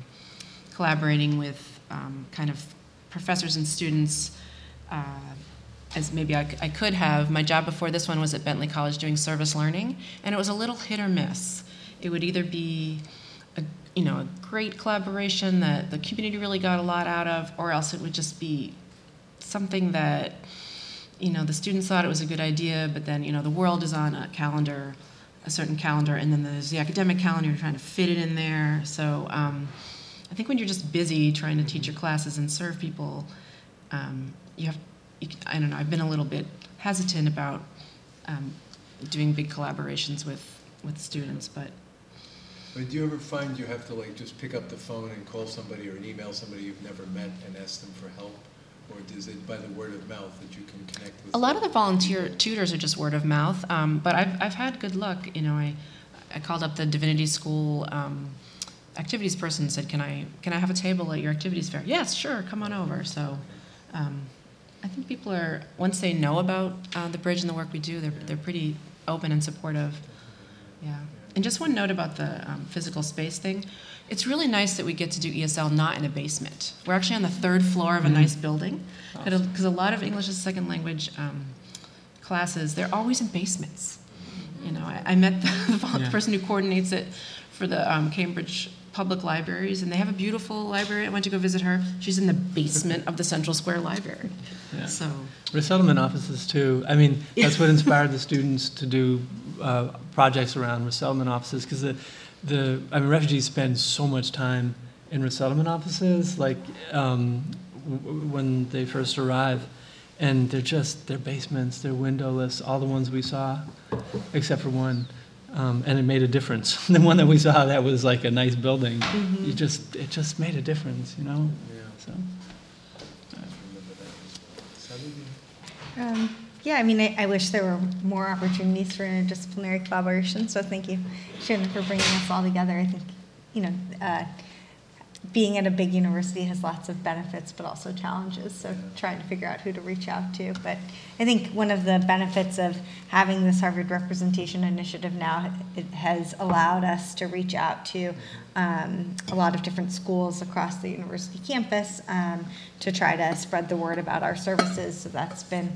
collaborating with um, kind of professors and students uh, as maybe I could have. My job before this one was at Bentley College doing service learning, and it was a little hit or miss. It would either be a, you know, a great collaboration that the community really got a lot out of, or else it would just be something that you know the students thought it was a good idea, but then you know the world is on a calendar, a certain calendar, and then there's the academic calendar. You're trying to fit it in there. So um, I think when you're just busy trying to teach your classes and serve people, um, you have, you, I don't know, I've been a little bit hesitant about um, doing big collaborations with with students, but But do you ever find you have to like just pick up the phone and call somebody or email somebody you've never met and ask them for help? Or is it by the word of mouth that you can connect with? A lot of the volunteer tutors are just word of mouth, um, but I've, I've had good luck. You know, I, I called up the Divinity School um, activities person said, "Can I can I have a table at your activities fair?" Yes, sure, come on over. So, um, I think people are once they know about uh, the bridge and the work we do, they're they're pretty open and supportive. Yeah. And just one note about the um, physical space thing. It's really nice that we get to do ESL not in a basement. We're actually on the third floor of a nice building. Because a lot of English as a second language um, classes, they're always in basements. You know, I, I met the, the Yeah. person who coordinates it for the um, Cambridge Public Libraries, and they have a beautiful library. I went to go visit her. She's in the basement of the Central Square Library. Yeah. So, Resettlement offices too. I mean, that's what inspired the students to do uh, projects around resettlement offices because the, the I mean, refugees spend so much time in resettlement offices, like um, w- when they first arrive, and they're just they're basements, they're windowless. All the ones we saw, except for one. Um, and it made a difference. the one that we saw that was like a nice building. You just it just made a difference, you know. Yeah, So. I remember that as well. Um, yeah, I mean, I, I wish there were more opportunities for interdisciplinary collaboration. So thank you, Shannon, for bringing us all together. I think, you know, uh, being at a big university has lots of benefits, but also challenges. So trying to figure out who to reach out to. But I think one of the benefits of having this Harvard Representation Initiative now, it has allowed us to reach out to um, a lot of different schools across the university campus um, to try to spread the word about our services. So that's been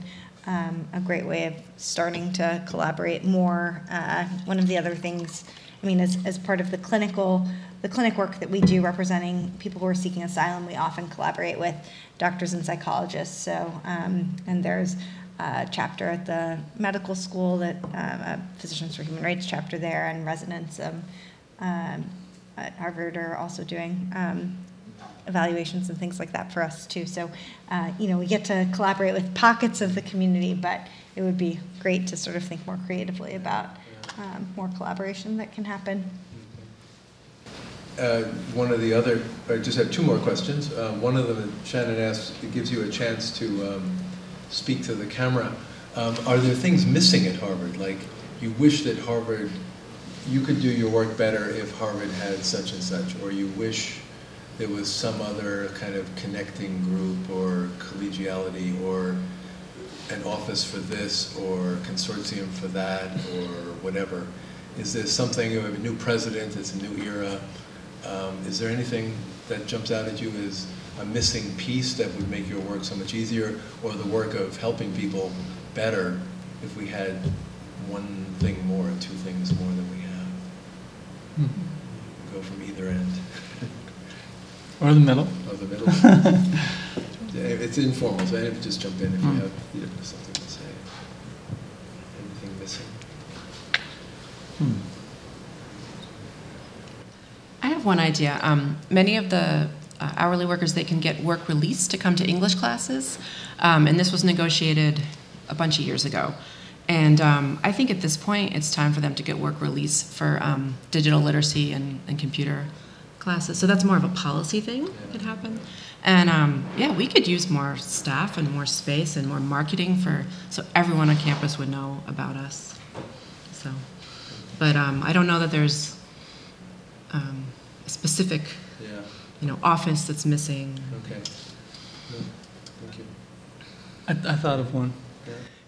um, a great way of starting to collaborate more. Uh, one of the other things, I mean, as, as part of the clinical, the clinic work that we do representing people who are seeking asylum, we often collaborate with doctors and psychologists. So, um, and there's a chapter at the medical school that um, a Physicians for Human Rights chapter there, and residents um, um, at Harvard are also doing um, evaluations and things like that for us too. So, uh, you know, we get to collaborate with pockets of the community, but it would be great to sort of think more creatively about um, more collaboration that can happen. Uh, One of the other, I just have two more questions. Uh, One of them, Shannon asked, it gives you a chance to um, speak to the camera. Um, Are there things missing at Harvard? Like, you wish that Harvard, you could do your work better if Harvard had such and such, or you wish there was some other kind of connecting group or collegiality or an office for this or consortium for that or whatever? Is there something, a new president, it's a new era? Um, Is there anything that jumps out at you as a missing piece that would make your work so much easier? Or the work of helping people better if we had one thing more, two things more than we have? Go from either end Or the middle. of the middle. It's informal, so anyone just jump in if you Hmm. have you know, something to say. Anything missing? Hmm. I have one idea. Um, many of the uh, hourly workers, they can get work release to come to English classes, um, and this was negotiated a bunch of years ago. And um, I think at this point, it's time for them to get work release for um, digital literacy and, and computer classes. So that's more of a policy thing that could happen. And um, yeah, we could use more staff and more space and more marketing for so everyone on campus would know about us. So, but um, I don't know that there's um, specific, Yeah, you know, office that's missing. okay. Good. Thank you. I, I thought of one.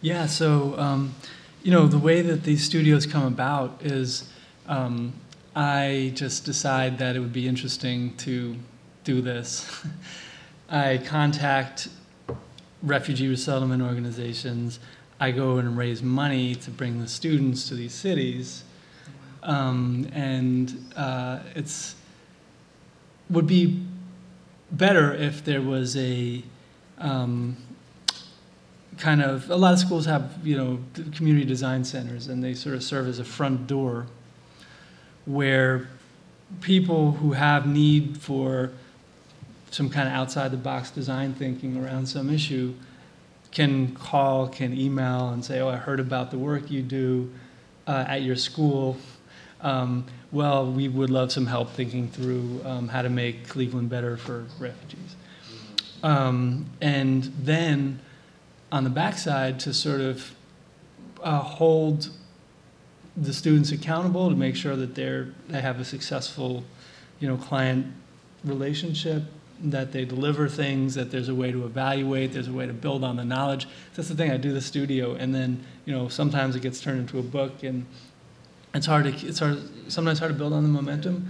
Yeah, so, um, you know, the way that these studios come about is um, I just decide that it would be interesting to do this. I contact refugee resettlement organizations. I go and raise money to bring the students to these cities. Um, and uh, it's would be better if there was a um, kind of a lot of schools have you know community design centers and they sort of serve as a front door where people who have need for some kind of outside the box design thinking around some issue can call can email and say oh i heard about the work you do uh, at your school. Um, well we would love some help thinking through um, how to make cleveland better for refugees. Um, and then on the backside to sort of uh, hold the students accountable to make sure that they're they have a successful you know client relationship that they deliver things that there's a way to evaluate there's a way to build on the knowledge. That's the thing i do the studio and then you know sometimes it gets turned into a book and it's hard to it's hard sometimes hard to build on the momentum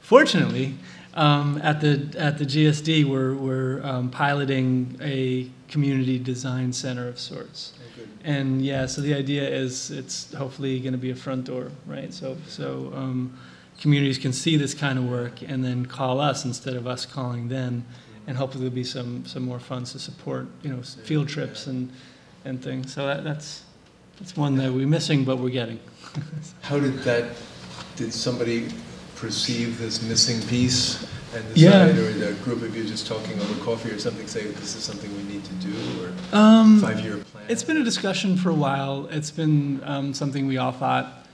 fortunately um, at the at the GSD, we're we're um, piloting a community design center of sorts, and yeah, so the idea is it's hopefully going to be a front door, right? So so um, communities can see this kind of work and then call us instead of us calling them, and hopefully there'll be some some more funds to support you know field trips and and things. So that, that's that's one that we're missing, but we're getting. How did that, did somebody perceive this missing piece and Yeah. or a group of you just talking over coffee or something say, this is something we need to do, or Um, five-year plan? It's been a discussion for a while. It's been um, something we all thought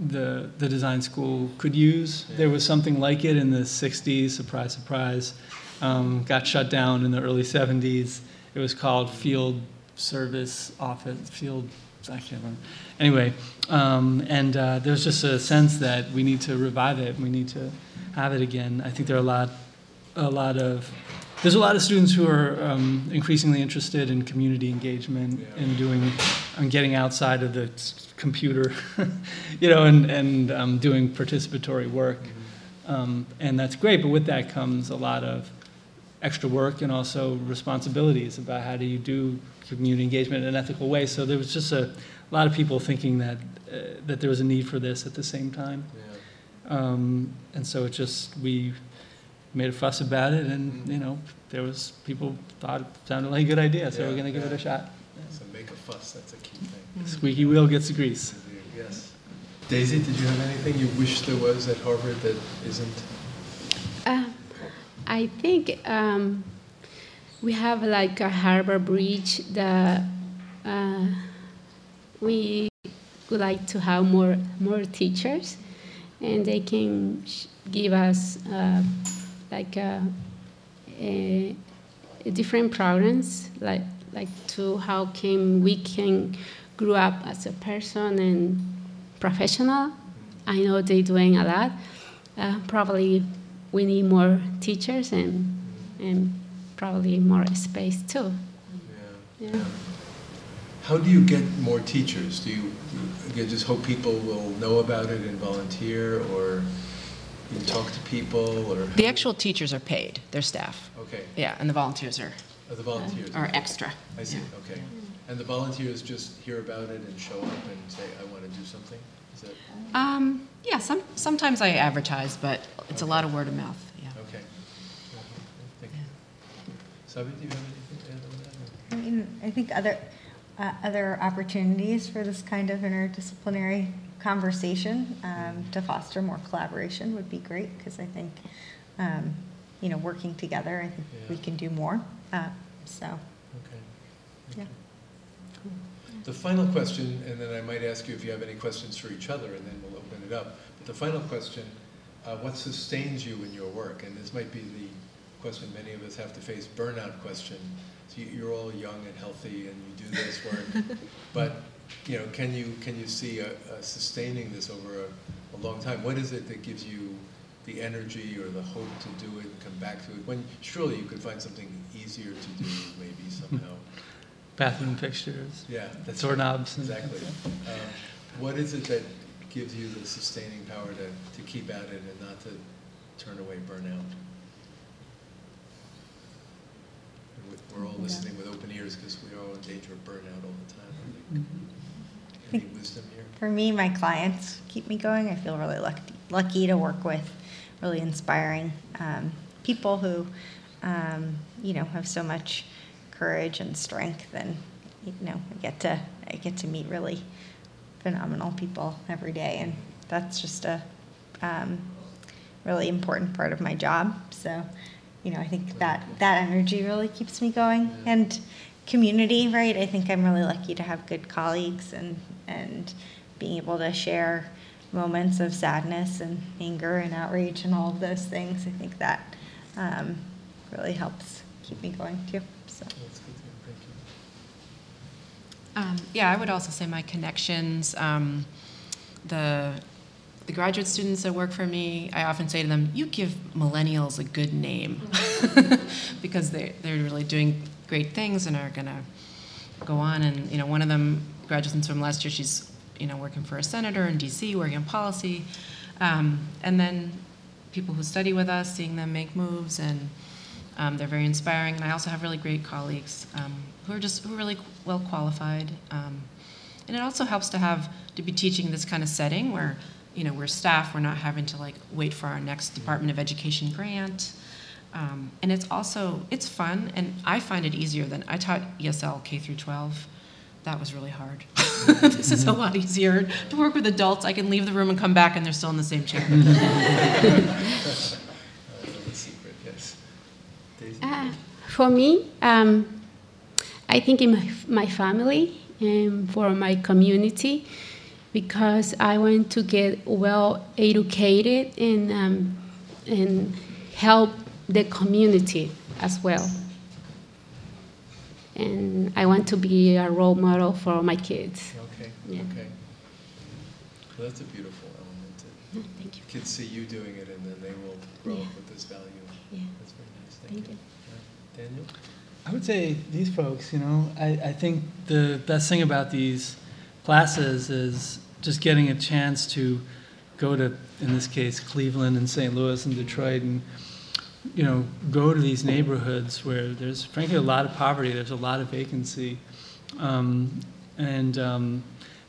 the the design school could use. There was something like it in the '60s. Surprise, surprise. Um, got shut down in the early '70s. It was called Field Service Office. Field. I can't remember. Anyway, um, and uh, there's just a sense that we need to revive it. We need to have it again. I think there are a lot, a lot of there's a lot of students who are um, increasingly interested in community engagement and doing and getting outside of the computer, you know, and and um, doing participatory work, um, and that's great. But with that comes a lot of extra work and also responsibilities about how do you do community engagement in an ethical way. So there was just a lot of people thinking that that there was a need for this at the same time. Yeah. Um, and so it just, we made a fuss about it and, you know, there was, people thought it sounded like a good idea, so we're gonna give it yeah. a shot. So make a fuss, that's a key thing. Squeaky wheel gets the grease. Yes. Daisy, did you have anything you wish there was at Harvard that isn't? Uh, I think um, we have like a Harvard Bridge that uh, we would like to have more more teachers, and they can sh- give us uh, like a, a, a different programs, like like to how can we can grow up as a person and professional. I know they're doing a lot. Uh, probably we need more teachers and and probably more space too. Yeah. Yeah. How do you get more teachers? Do you, do you just hope people will know about it and volunteer, or you talk to people, or? The actual teachers are paid, they're staff. Okay, Yeah, and the volunteers are, Oh, the volunteers. are extra. I see, okay. And the volunteers just hear about it and show up and say, I want to do something? Is that, Um, yeah, some, sometimes I advertise, but it's a lot of word of mouth, yeah. okay. Thank you. Sabi, do you have anything to add on that? or- I mean, I think other, uh, other opportunities for this kind of interdisciplinary conversation um, to foster more collaboration would be great, because I think, um, you know, working together, I think we can do more. Uh, So, Okay. yeah. Thank you. The final question, and then I might ask you if you have any questions for each other, and then we'll open it up. But the final question uh, what sustains you in your work? And this might be the question many of us have to face, burnout question. So you- you're all young and healthy and you do this work, but, you know, can you, can you see a, a sustaining this over a, a long time? What is it that gives you the energy or the hope to do it and come back to it? When, surely you could find something easier to do, maybe somehow. Bathroom fixtures, Yeah, that's. doorknobs. Exactly. Um, What is it that gives you the sustaining power to, to keep at it and not to turn away burnout? We- We're all listening with open ears because we are all in danger of burnout all the time. I think. Any wisdom here? For me, my clients keep me going. I feel really lucky, lucky to work with really inspiring um, people who, um, you know, have so much courage and strength, and you know, I get to I get to meet really phenomenal people every day, and that's just a um, really important part of my job. So, you know, I think that that energy really keeps me going, Yeah. and community, right? I think I'm really lucky to have good colleagues and and being able to share moments of sadness and anger and outrage and all of those things. I think that um, really helps keep me going too. So. That's good to hear. Thank you. Um, yeah, I would also say my connections, um, the the graduate students that work for me, I often say to them, "You give millennials a good name," because they they're really doing great things and are gonna go on. And you know, one of them, graduate students from last year, she's you know working for a senator in D.C., working on policy, um, and then people who study with us, seeing them make moves and. Um, they're very inspiring, and I also have really great colleagues um, who are just who are really well qualified. Um, and it also helps to have to be teaching this kind of setting where you know we're staff, we're not having to like wait for our next Department of Education grant. Um, and it's also it's fun, and I find it easier than I taught ESL K through 12. That was really hard. this is a lot easier to work with adults. I can leave the room and come back, and they're still in the same chair. Uh, the secret, yes. Daisy? For me, um, I think in my, my family and for my community, because I want to get well educated and, um, and help the community as well. And I want to be a role model for my kids. Okay, Yeah. okay. Well, that's a beautiful element. to- Thank you. Kids see you doing it and then they will grow up with this value. Yeah. That's very nice, thank Thank you. Yeah. Daniel? I would say these folks, you know, I, I think the best thing about these classes is just getting a chance to go to, in this case, Cleveland and St. Louis and Detroit and, you know, go to these neighborhoods where there's frankly a lot of poverty, there's a lot of vacancy. Um, and um,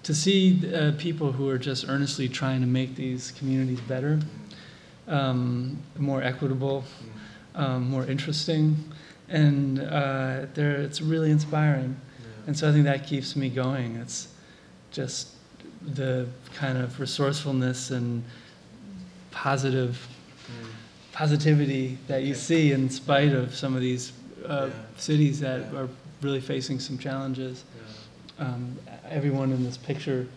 to see uh, people who are just earnestly trying to make these communities better, um, more equitable, um, more interesting, and uh, it's really inspiring. And so I think that keeps me going. It's just the kind of resourcefulness and positive positivity that you see in spite of some of these uh, Yeah. cities that Yeah. are really facing some challenges. Yeah. Um, everyone in this picture,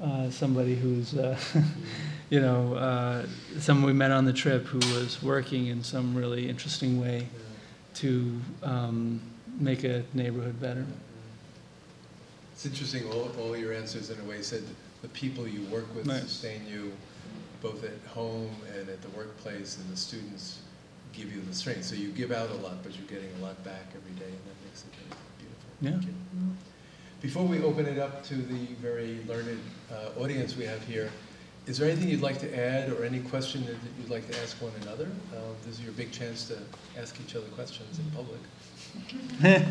uh, somebody who's, uh, you know, uh, someone we met on the trip who was working in some really interesting way to um, make a neighborhood better. It's interesting, all, all your answers in a way said the people you work with Right. sustain you, both at home and at the workplace, and the students give you the strength. So you give out a lot, but you're getting a lot back every day, and that makes it very beautiful. Yeah. Thank you. Before we open it up to the very learned uh, audience we have here, is there anything you'd like to add or any question that you'd like to ask one another? Uh, This is your big chance to ask each other questions in public.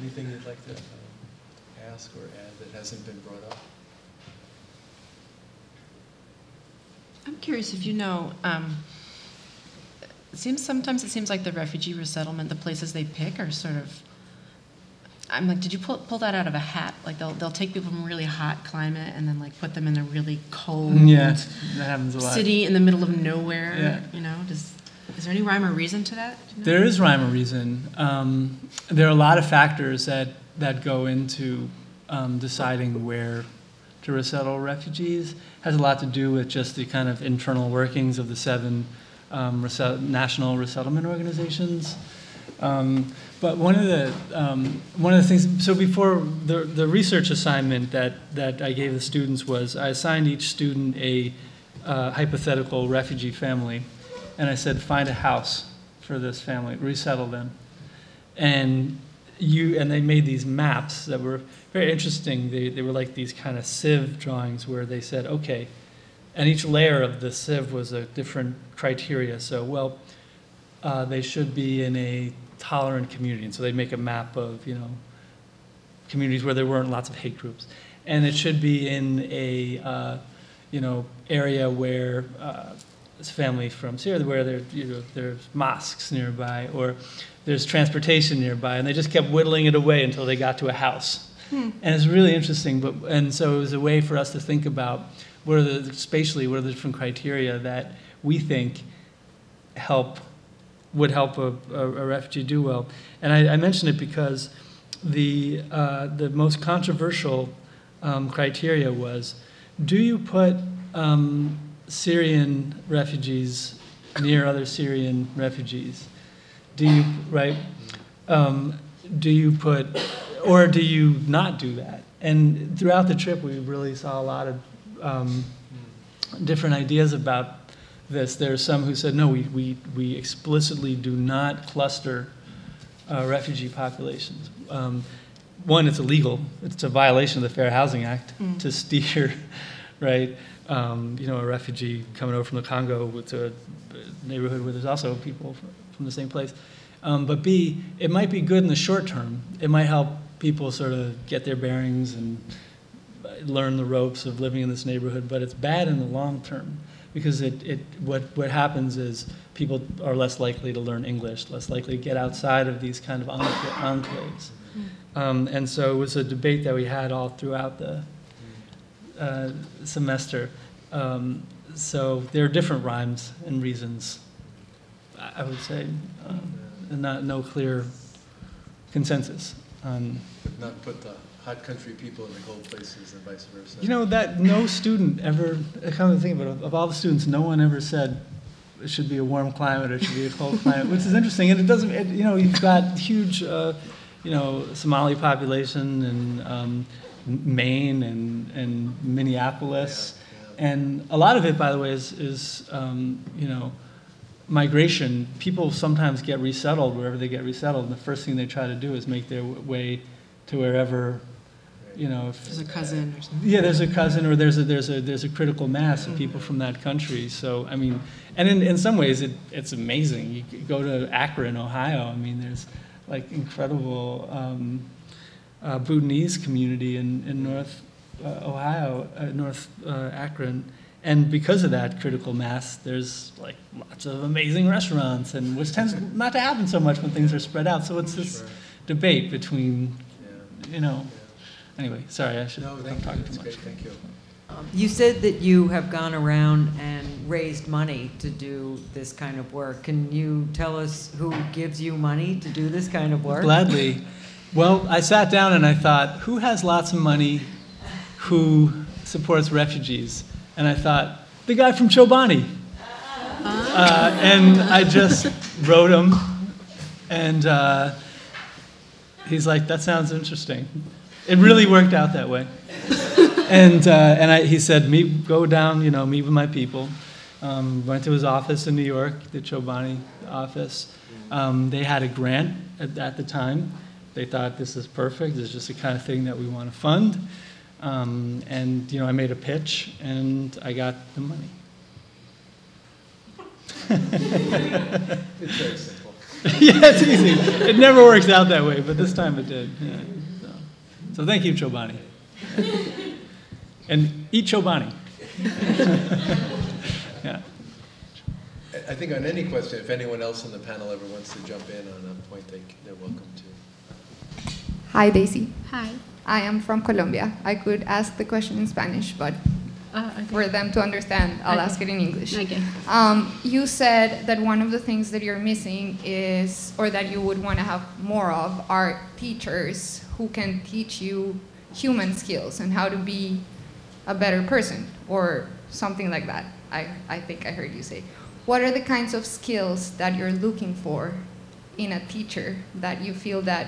Anything you'd like to um, ask or add that hasn't been brought up? I'm curious if you know. Um, it seems sometimes it seems like the refugee resettlement, the places they pick are sort of. I'm like, did you pull, pull that out of a hat? Like they'll they'll take people from a really hot climate and then like put them in a really cold Yeah, that happens a lot. city in the middle of nowhere. Yeah. You know, does is there any rhyme or reason to that? You know? There is rhyme or reason. Um, there are a lot of factors that, that go into um, deciding where to resettle refugees has a lot to do with just the kind of internal workings of the seven um, reset- national resettlement organizations. Um, but one of the um, one of the things, so before the the research assignment that that I gave the students was I assigned each student a uh, hypothetical refugee family, and I said find a house for this family, resettle them, and you and they made these maps that were very interesting. They they were like these kind of sieve drawings where they said okay, and each layer of the sieve was a different criteria. So well, uh, they should be in a tolerant community. And so they'd make a map of, you know, communities where there weren't lots of hate groups. And it should be in a, uh, you know, area where uh, family from Syria, where there, you know, there's mosques nearby or there's transportation nearby. And they just kept whittling it away until they got to a house. And it's really interesting. But, and so it was a way for us to think about what are the, spatially, what are the different criteria that we think help would help a, a, a refugee do well. And I, I mention it because the, uh, the most controversial um, criteria was do you put um, Syrian refugees near other Syrian refugees? Do you, right? Um, do you put, or do you not do that? And throughout the trip, we really saw a lot of um, different ideas about this. There are some who said, no, we, we, we explicitly do not cluster uh, refugee populations. Um, one, it's illegal. It's a violation of the Fair Housing Act to steer, right? Um, you know, a refugee coming over from the Congo to a neighborhood where there's also people from, the same place. Um, but B, it might be good in the short term. It might help people sort of get their bearings and learn the ropes of living in this neighborhood, but it's bad in the long term because it, it what, what happens is people are less likely to learn English, less likely to get outside of these kind of encla- enclaves. Um, and so it was a debate that we had all throughout the uh, semester. Um, so there are different rhymes and reasons, I would say, um, and not no clear consensus on But not put the hot country people in the cold places and vice versa. You know that no student ever. I come to think about it, of all the students, no one ever said it should be a warm climate or it should be a cold climate, which is interesting. And it doesn't. It, you know, you've got huge, uh, you know, Somali population in um, Maine and and Minneapolis, and a lot of it, by the way, is is um, you know. Migration, people sometimes get resettled wherever they get resettled, and the first thing they try to do is make their way to wherever, you know, if, There's a cousin or something. yeah, there's a cousin or there's a, there's a, there's a critical mass of people from that country. So, I mean, and in, in some ways it, it's amazing. You go to Akron, Ohio. I mean, there's like incredible um, uh, Bhutanese community in, in North uh, Ohio, uh, North uh, Akron. And because of that critical mass, there's like lots of amazing restaurants, and which tends not to happen so much when things are spread out. So it's this Sure. debate between, Yeah. you know. Anyway, sorry, I should No, stop thank you, talking that's too much. great, thank you. Um, You said that you have gone around and raised money to do this kind of work. Can you tell us who gives you money to do this kind of work? Gladly. Well, I sat down and I thought, who has lots of money who supports refugees? And I thought, the guy from Chobani. Uh, and I just wrote him, and uh, he's like, that sounds interesting. It really worked out that way. and uh, and I, he said, meet, go down, you know, meet with my people. Um, went to his office in New York, the Chobani office. Um, they had a grant at, at the time. They thought this is perfect. This is just the kind of thing that we want to fund. Um, and you know, I made a pitch, and I got the money. It's very simple. yeah, it's easy. It never works out that way, but this time it did. Yeah, so. so thank you, Chobani. and eat Chobani. yeah. I- I think on any question, if anyone else on the panel ever wants to jump in on a point, they, they're welcome to. Hi, Daisy. Hi. I am from Colombia. I could ask the question in Spanish, but Uh, okay. for them to understand, I'll Okay. ask it in English. Okay. Um, you said that one of the things that you're missing is, or that you would want to have more of, are teachers who can teach you human skills and how to be a better person or something like that. I, I think I heard you say. What are the kinds of skills that you're looking for in a teacher that you feel that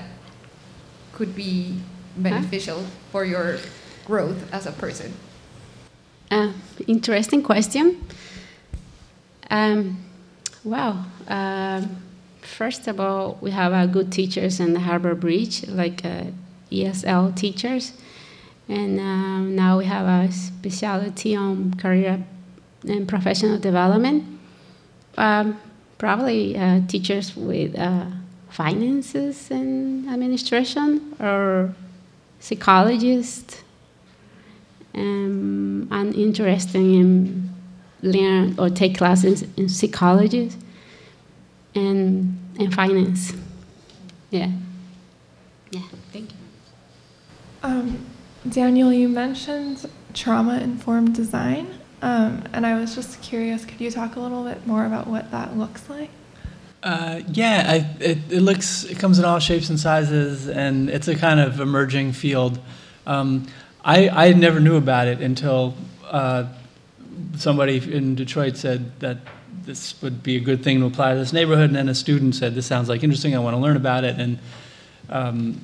could be beneficial for your growth as a person? Uh, interesting question. Um, wow. Um, first of all, we have uh, good teachers in the Harvard Bridge, like uh, ESL teachers. And um, now we have a specialty on career and professional development. Um, probably uh, teachers with uh, finances and administration or psychologists. Um, I'm interested in learn or take classes in psychology and and finance. Yeah. Yeah. Thank you. Um, Daniel, you mentioned trauma informed design, um, and I was just curious could you talk a little bit more about what that looks like? Uh, yeah, I, it, it looks it comes in all shapes and sizes, and it's a kind of emerging field. Um, I I never knew about it until uh, somebody in Detroit said that this would be a good thing to apply to this neighborhood, and then a student said, "This sounds like interesting. I want to learn about it." And um,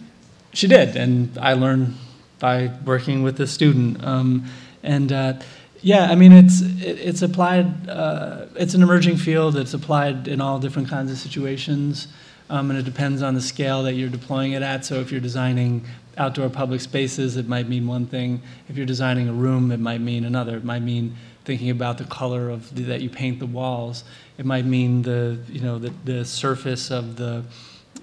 she did, and I learned by working with the student. Um, and uh, yeah, I mean, it's it, it's applied. Uh, it's an emerging field. It's applied in all different kinds of situations, um, and it depends on the scale that you're deploying it at. So if you're designing outdoor public spaces, it might mean one thing. If you're designing a room, it might mean another. It might mean thinking about the color of the, that you paint the walls. It might mean the you know the, the surface of the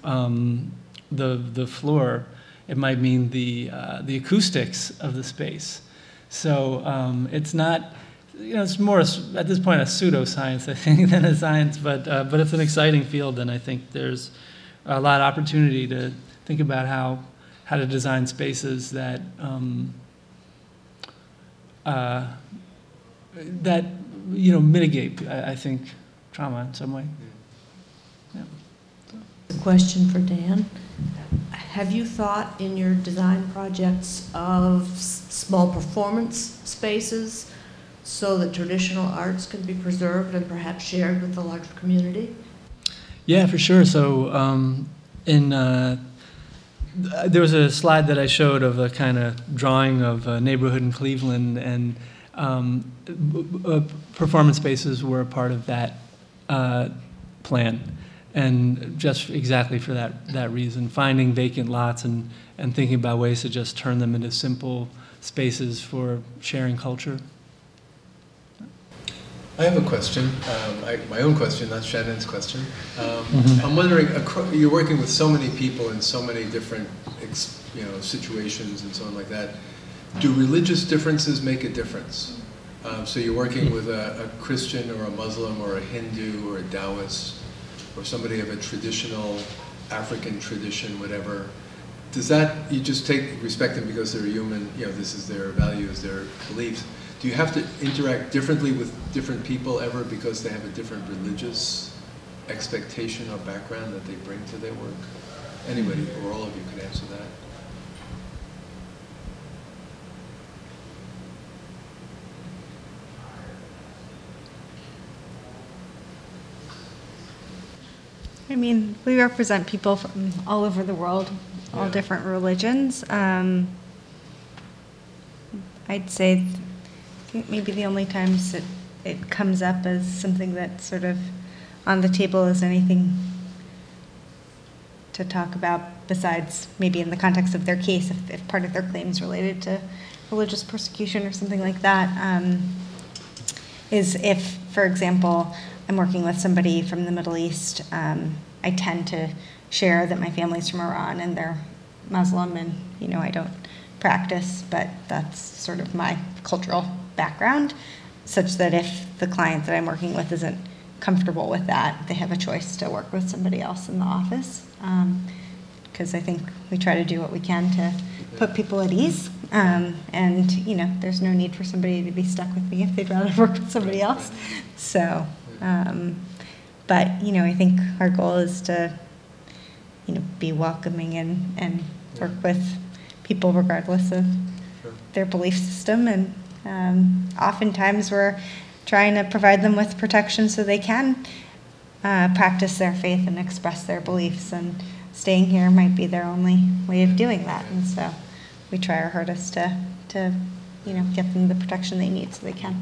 um, the the floor. It might mean the uh, the acoustics of the space. So um, it's not you know it's more at this point a pseudoscience I think than a science, but uh, but it's an exciting field, and I think there's a lot of opportunity to think about how how to design spaces that. Um, uh, that you know mitigate, I, I think, trauma in some way. Yeah. Question for Dan. Have you thought in your design projects of small performance spaces so that traditional arts can be preserved and perhaps shared with the larger community? Yeah, for sure. So um, in uh, there was a slide that I showed of a kind of drawing of a neighborhood in Cleveland, and um, uh, performance spaces were a part of that uh, plan, and just exactly for that that reason, finding vacant lots and and thinking about ways to just turn them into simple spaces for sharing culture. I have a question, um, I, my own question, not Shannon's question. Um, Mhm. I'm wondering, you're working with so many people in so many different, ex- you know, situations and so on like that. Do religious differences make a difference? Um, so you're working with a, a Christian or a Muslim or a Hindu or a Taoist or somebody of a traditional African tradition, whatever. Does that you just take respect them because they're human? You know, this is their values, their beliefs. Do you have to interact differently with different people ever because they have a different religious expectation or background that they bring to their work? Anybody or all of you could answer that. I mean, we represent people from all over the world, all Yeah. different religions. Um, I'd say I think maybe the only times it, it comes up as something that's sort of on the table is anything to talk about besides maybe in the context of their case, if, if part of their claim is related to religious persecution or something like that. Um, is if, for example, I'm working with somebody from the Middle East, um, I tend to share that my family's from Iran and they're Muslim, and you know I don't practice, but that's sort of my cultural background, such that if the client that I'm working with isn't comfortable with that, they have a choice to work with somebody else in the office. Because I think we try to do what we can to put people at ease. Um, and, you know, there's no need for somebody to be stuck with me if they'd rather work with somebody else. So, um, but, you know, I think our goal is to, you know, be welcoming and, and work with people regardless of Sure. their belief system and Um, oftentimes, we're trying to provide them with protection so they can uh, practice their faith and express their beliefs, and staying here might be their only way of doing that. And so, we try our hardest to, to you know, get them the protection they need so they can.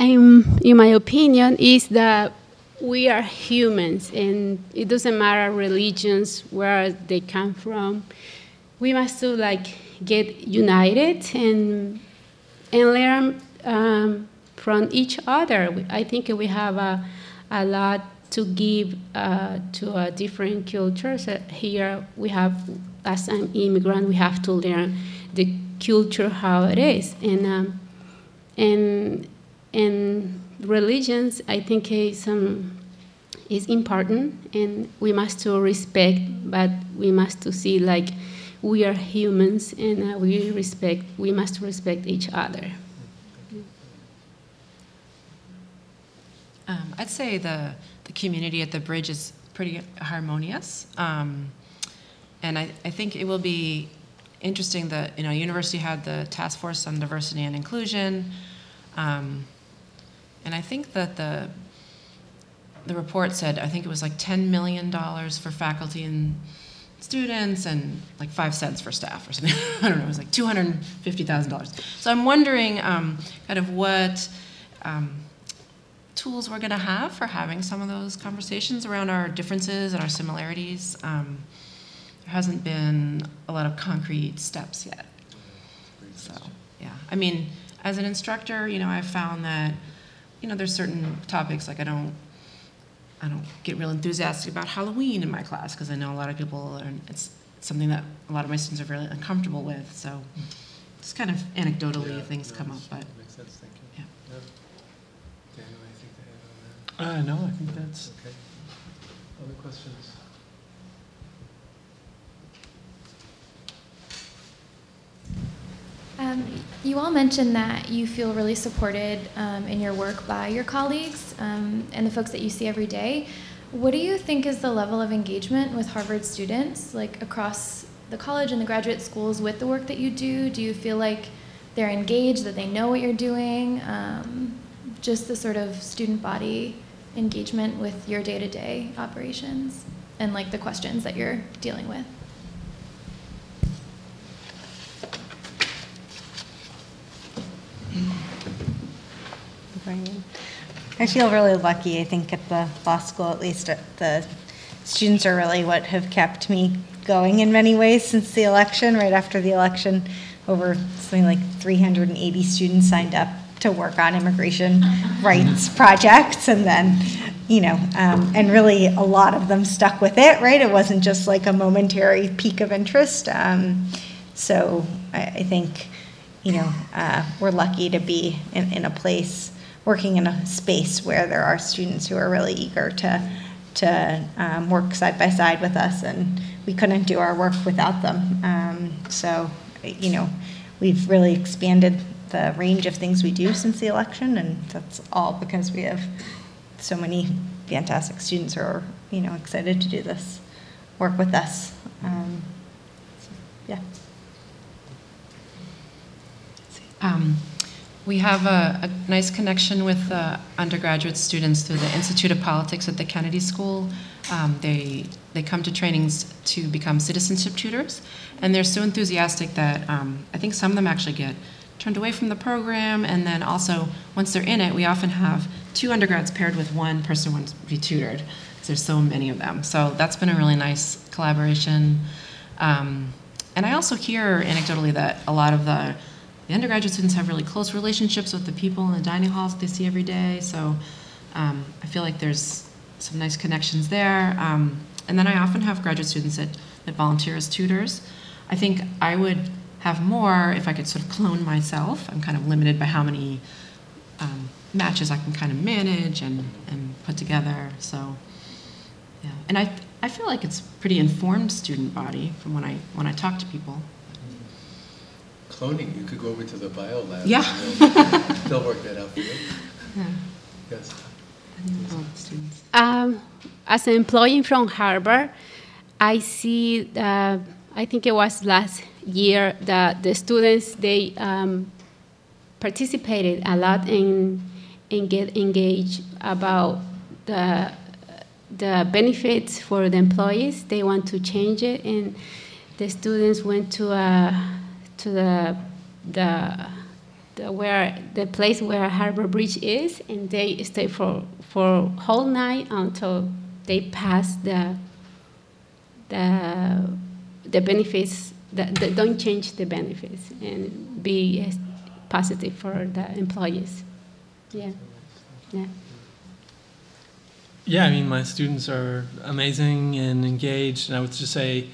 In my opinion, is that we are humans, and it doesn't matter religions where they come from. We must to like get united and and learn um, from each other. I think we have a, a lot to give uh, to uh, different cultures. Uh, here we have, as an immigrant, we have to learn the culture how it is, and um, and and religions I think is um, is important, and we must to respect, but we must to see like we are humans, and uh, we respect. We must respect each other. Um, I'd say the, the community at the bridge is pretty harmonious. Um, and I, I think it will be interesting that, you know, university had the task force on diversity and inclusion. Um, and I think that the, the report said, I think it was like $10 million for faculty and students and like five cents for staff or something. I don't know, it was like $250,000. So I'm wondering um, kind of what um, tools we're going to have for having some of those conversations around our differences and our similarities. Um, there hasn't been a lot of concrete steps yet. So, yeah. I mean, as an instructor, you know, I've found that, you know, there's certain topics like I don't I don't get real enthusiastic about Halloween in my class because I know a lot of people, are, it's something that a lot of my students are really uncomfortable with. So just kind of anecdotally Yeah, things no, come up, but Makes sense, thank you. Yeah. Yeah. Daniel, anything to add on Uh, no, I think that's. Okay. Other questions? Um, you all mentioned that you feel really supported um, in your work by your colleagues um, and the folks that you see every day. What do you think is the level of engagement with Harvard students, like across the college and the graduate schools, with the work that you do? Do you feel like they're engaged, that they know what you're doing? Um, just the sort of student body engagement with your day to day operations and like the questions that you're dealing with? I feel really lucky, I think, at the law school, at least, uh, the students are really what have kept me going in many ways since the election. Right after the election, over something like 380 students signed up to work on immigration rights projects, and then, you know, um, and really a lot of them stuck with it, right? It wasn't just like a momentary peak of interest. Um, so I, I think, you know, uh, we're lucky to be in, in a place, working in a space where there are students who are really eager to, to um, work side by side with us, and we couldn't do our work without them. Um, so, you know, we've really expanded the range of things we do since the election, and that's all because we have so many fantastic students who are, you know, excited to do this work with us. Um, so, yeah. We have a, a nice connection with uh, undergraduate students through the Institute of Politics at the Kennedy School. Um, they, they come to trainings to become citizenship tutors, and they're so enthusiastic that um, I think some of them actually get turned away from the program, and then also, once they're in it, we often have two undergrads paired with one person who wants to be tutored, there's so many of them. So that's been a really nice collaboration. Um, and I also hear anecdotally that a lot of the the undergraduate students have really close relationships with the people in the dining halls they see every day. So um, I feel like there's some nice connections there. Um, and then I often have graduate students that, that volunteer as tutors. I think I would have more if I could sort of clone myself. I'm kind of limited by how many um, matches I can kind of manage and, and put together. So yeah, and I, I feel like it's pretty informed student body from when I when I talk to people. Cloning, you could go over to the bio lab. Yeah. and They'll they'll work that out for you. Yeah. Yes. Um, as an employee from Harvard, I see uh, I think it was last year that the students they um, participated a lot in and get engaged about the the benefits for the employees. They want to change it, and the students went to uh, to the the, the where the place where Harvard Bridge is, and they stay for for whole night until they pass the the the benefits that, that don't change the benefits and be positive for the employees. Yeah, yeah. Yeah, I mean, my students are amazing and engaged, and I would just say,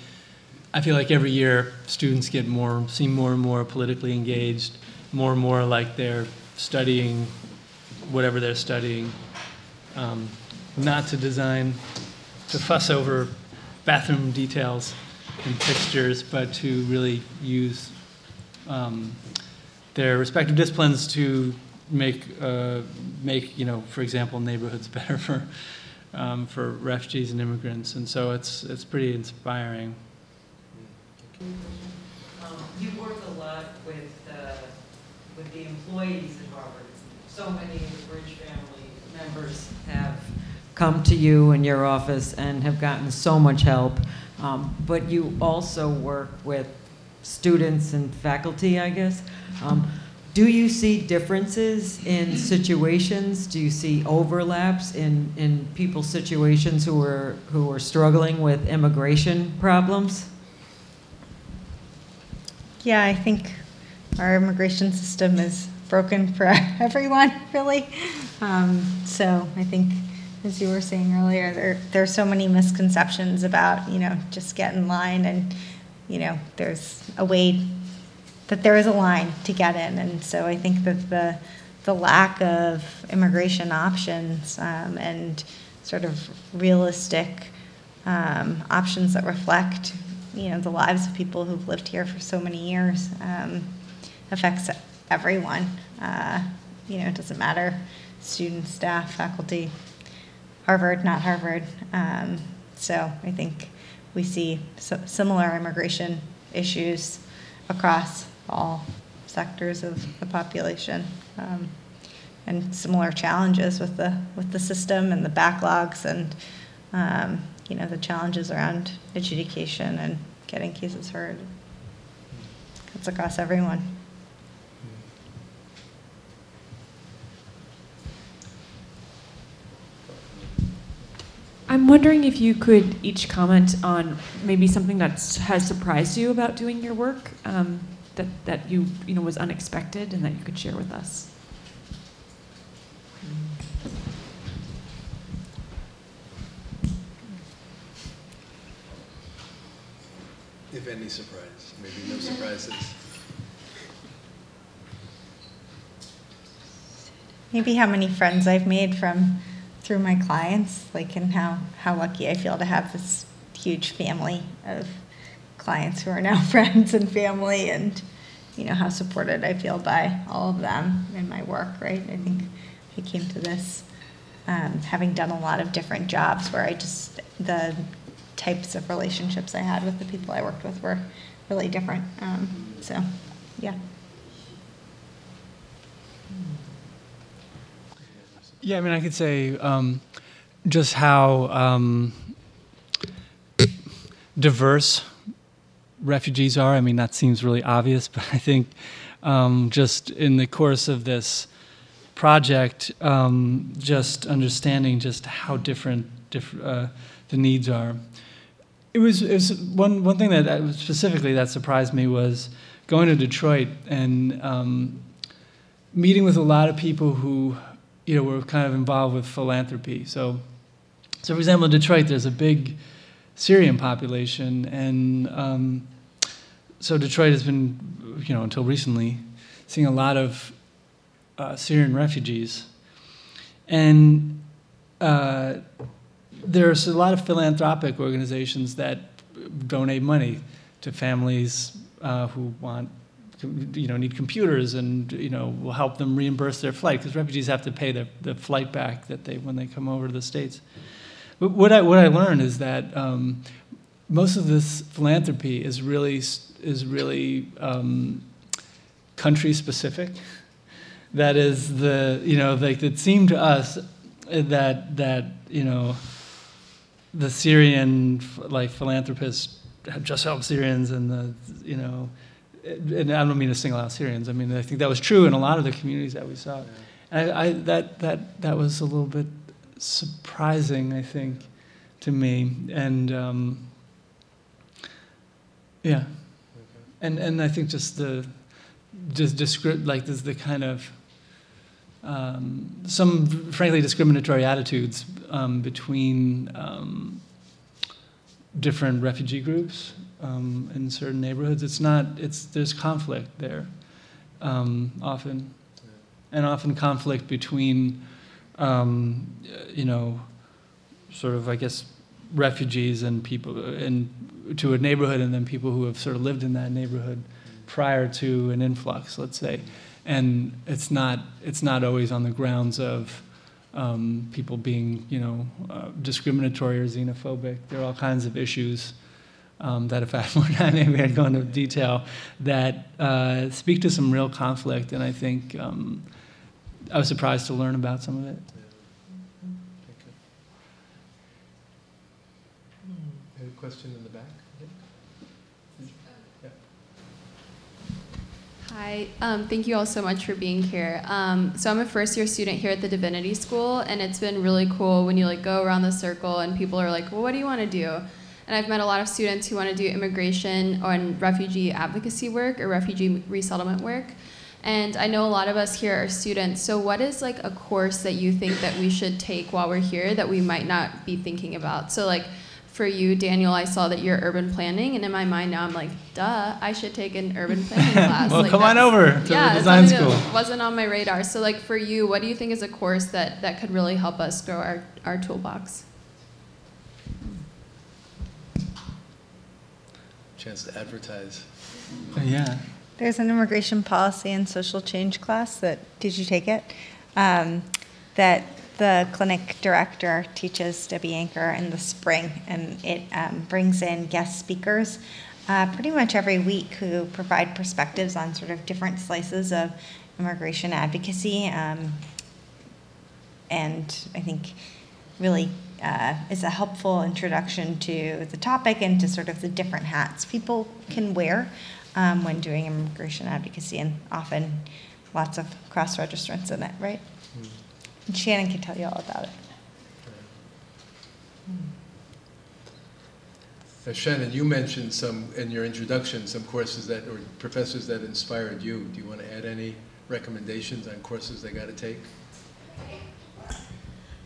I feel like every year students get more, seem more and more politically engaged, more and more like they're studying whatever they're studying. Um, not to design, to fuss over bathroom details and fixtures, but to really use um, their respective disciplines to make, uh, make you know, for example, neighborhoods better for, um, for refugees and immigrants. And so it's, it's pretty inspiring. Um, you work a lot with, uh, with the employees at Harvard. So many of the Bridge family members have come to you in your office and have gotten so much help. Um, but you also work with students and faculty, I guess. Um, do you see differences in situations? Do you see overlaps in, in people's situations who are, who are struggling with immigration problems? Yeah, I think our immigration system is broken for everyone, really. Um, so I think, as you were saying earlier, there there's so many misconceptions about you know just get in line and you know there's a way that there is a line to get in, and so I think that the the lack of immigration options um, and sort of realistic um, options that reflect you know the lives of people who've lived here for so many years um, affects everyone. Uh, you know, it doesn't matter students, staff, faculty, Harvard, not Harvard. Um, so I think we see similar immigration issues across all sectors of the population. Um, and similar challenges with the with the system and the backlogs and um, you know the challenges around adjudication and getting cases heard. It's across everyone. I'm wondering if you could each comment on maybe something that has surprised you about doing your work um, that, that you, you know, was unexpected and that you could share with us. If any surprise, maybe no surprises. Maybe how many friends I've made from through my clients, like and how, how lucky I feel to have this huge family of clients who are now friends and family and you know how supported I feel by all of them in my work, right? I think I came to this um, having done a lot of different jobs where I just the types of relationships I had with the people I worked with were really different. Um, so, yeah. Yeah, I mean, I could say um, just how um, diverse refugees are. I mean, that seems really obvious, but I think um, just in the course of this project, um, just understanding just how different diff- uh, the needs are. It was, it was one, one thing that specifically that surprised me was going to Detroit and um, meeting with a lot of people who you know, were kind of involved with philanthropy. So, so for example, in Detroit, there's a big Syrian population, and um, so Detroit has been, you know, until recently, seeing a lot of uh, Syrian refugees, and uh, there's a lot of philanthropic organizations that donate money to families uh, who want you know, need computers and, you know, will help them reimburse their flight because refugees have to pay their, the flight back that they, when they come over to the States. But what I, what I learned is that um, most of this philanthropy is really is really um, country specific. That is the you know like it seemed to us that that you know the Syrian like philanthropists have just helped Syrians and the you know and I don't mean to single out Syrians. I mean I think that was true in a lot of the communities that we saw. And I, I that that that was a little bit surprising, I think, to me. And um, yeah, and and I think just the just descript like this the kind of um, some frankly discriminatory attitudes um, between um, different refugee groups um, in certain neighborhoods. It's not. It's there's conflict there um, often, and often conflict between um, you know sort of I guess refugees and people and to a neighborhood and then people who have sort of lived in that neighborhood prior to an influx, let's say. And it's not, it's not always on the grounds of um, people being, you know, uh, discriminatory or xenophobic. There are all kinds of issues um, that if I had more time, maybe I'd go into detail, that uh, speak to some real conflict. And I think um, I was surprised to learn about some of it. Any question in the back? Hi, um, thank you all so much for being here. Um, so I'm a first year student here at the Divinity School, and it's been really cool when you like go around the circle and people are like, "Well, what do you want to do?" And I've met a lot of students who want to do immigration or refugee advocacy work or refugee resettlement work. And I know a lot of us here are students. So what is like a course that you think that we should take while we're here that we might not be thinking about? So like for you, Daniel, I saw that you're urban planning, and in my mind now I'm like, duh, I should take an urban planning class. well, like, come on over to yeah, the design school. that wasn't on my radar. So, like for you, what do you think is a course that that could really help us grow our our toolbox? Chance to advertise. Yeah. There's an immigration policy and social change class that, did you take it? Um, that the clinic director teaches Debbie Anker in the spring, and it um, brings in guest speakers uh, pretty much every week who provide perspectives on sort of different slices of immigration advocacy. Um, and I think really uh, is a helpful introduction to the topic and to sort of the different hats people can wear um, when doing immigration advocacy, and often lots of cross registrants in it, right? And Shannon can tell you all about it. Now, Shannon, you mentioned some, in your introduction, some courses that, or professors that inspired you. Do you want to add any recommendations on courses they got to take?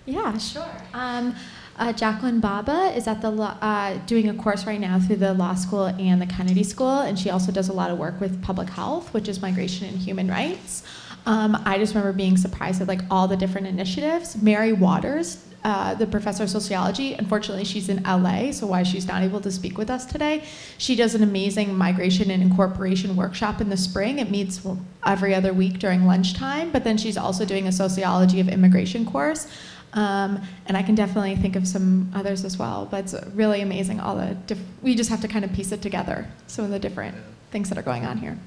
Yeah, sure. Um, uh, Jacqueline Bhabha is at the law, uh, doing a course right now through the law school and the Kennedy School, and she also does a lot of work with public health, which is migration and human rights. Um, I just remember being surprised at like all the different initiatives. Mary Waters, uh, the professor of sociology, unfortunately she's in LA, so why she's not able to speak with us today. She does an amazing migration and incorporation workshop in the spring. It meets every other week during lunchtime, but then she's also doing a sociology of immigration course. Um, and I can definitely think of some others as well, but it's really amazing all the we just have to kind of piece it together, some of the different things that are going on here.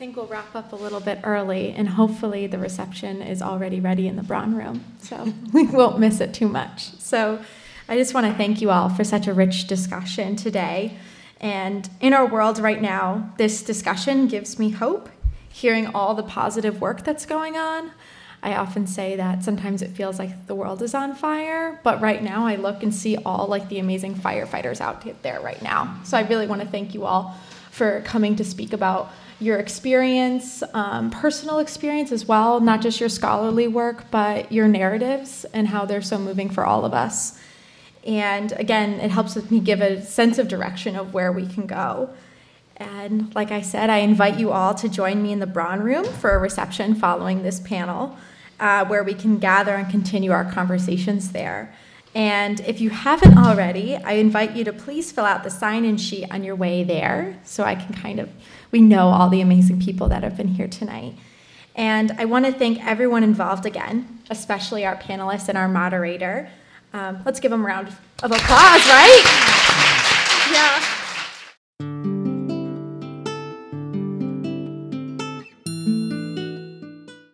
Think we'll wrap up a little bit early, and hopefully the reception is already ready in the Braun Room, so we won't miss it too much. So I just want to thank you all for such a rich discussion today. And in our world right now, this discussion gives me hope, hearing all the positive work that's going on. I often say that sometimes it feels like the world is on fire, but right now I look and see all like the amazing firefighters out there right now. So I really want to thank you all for coming to speak about your experience, um, personal experience as well, not just your scholarly work, but your narratives and how they're so moving for all of us. And again, it helps with me give a sense of direction of where we can go. And like I said, I invite you all to join me in the Braun Room for a reception following this panel, uh, where we can gather and continue our conversations there. And if you haven't already, I invite you to please fill out the sign in sheet on your way there so I can kind of, we know all the amazing people that have been here tonight. And I want to thank everyone involved again, especially our panelists and our moderator. Um, let's give them a round of applause, right?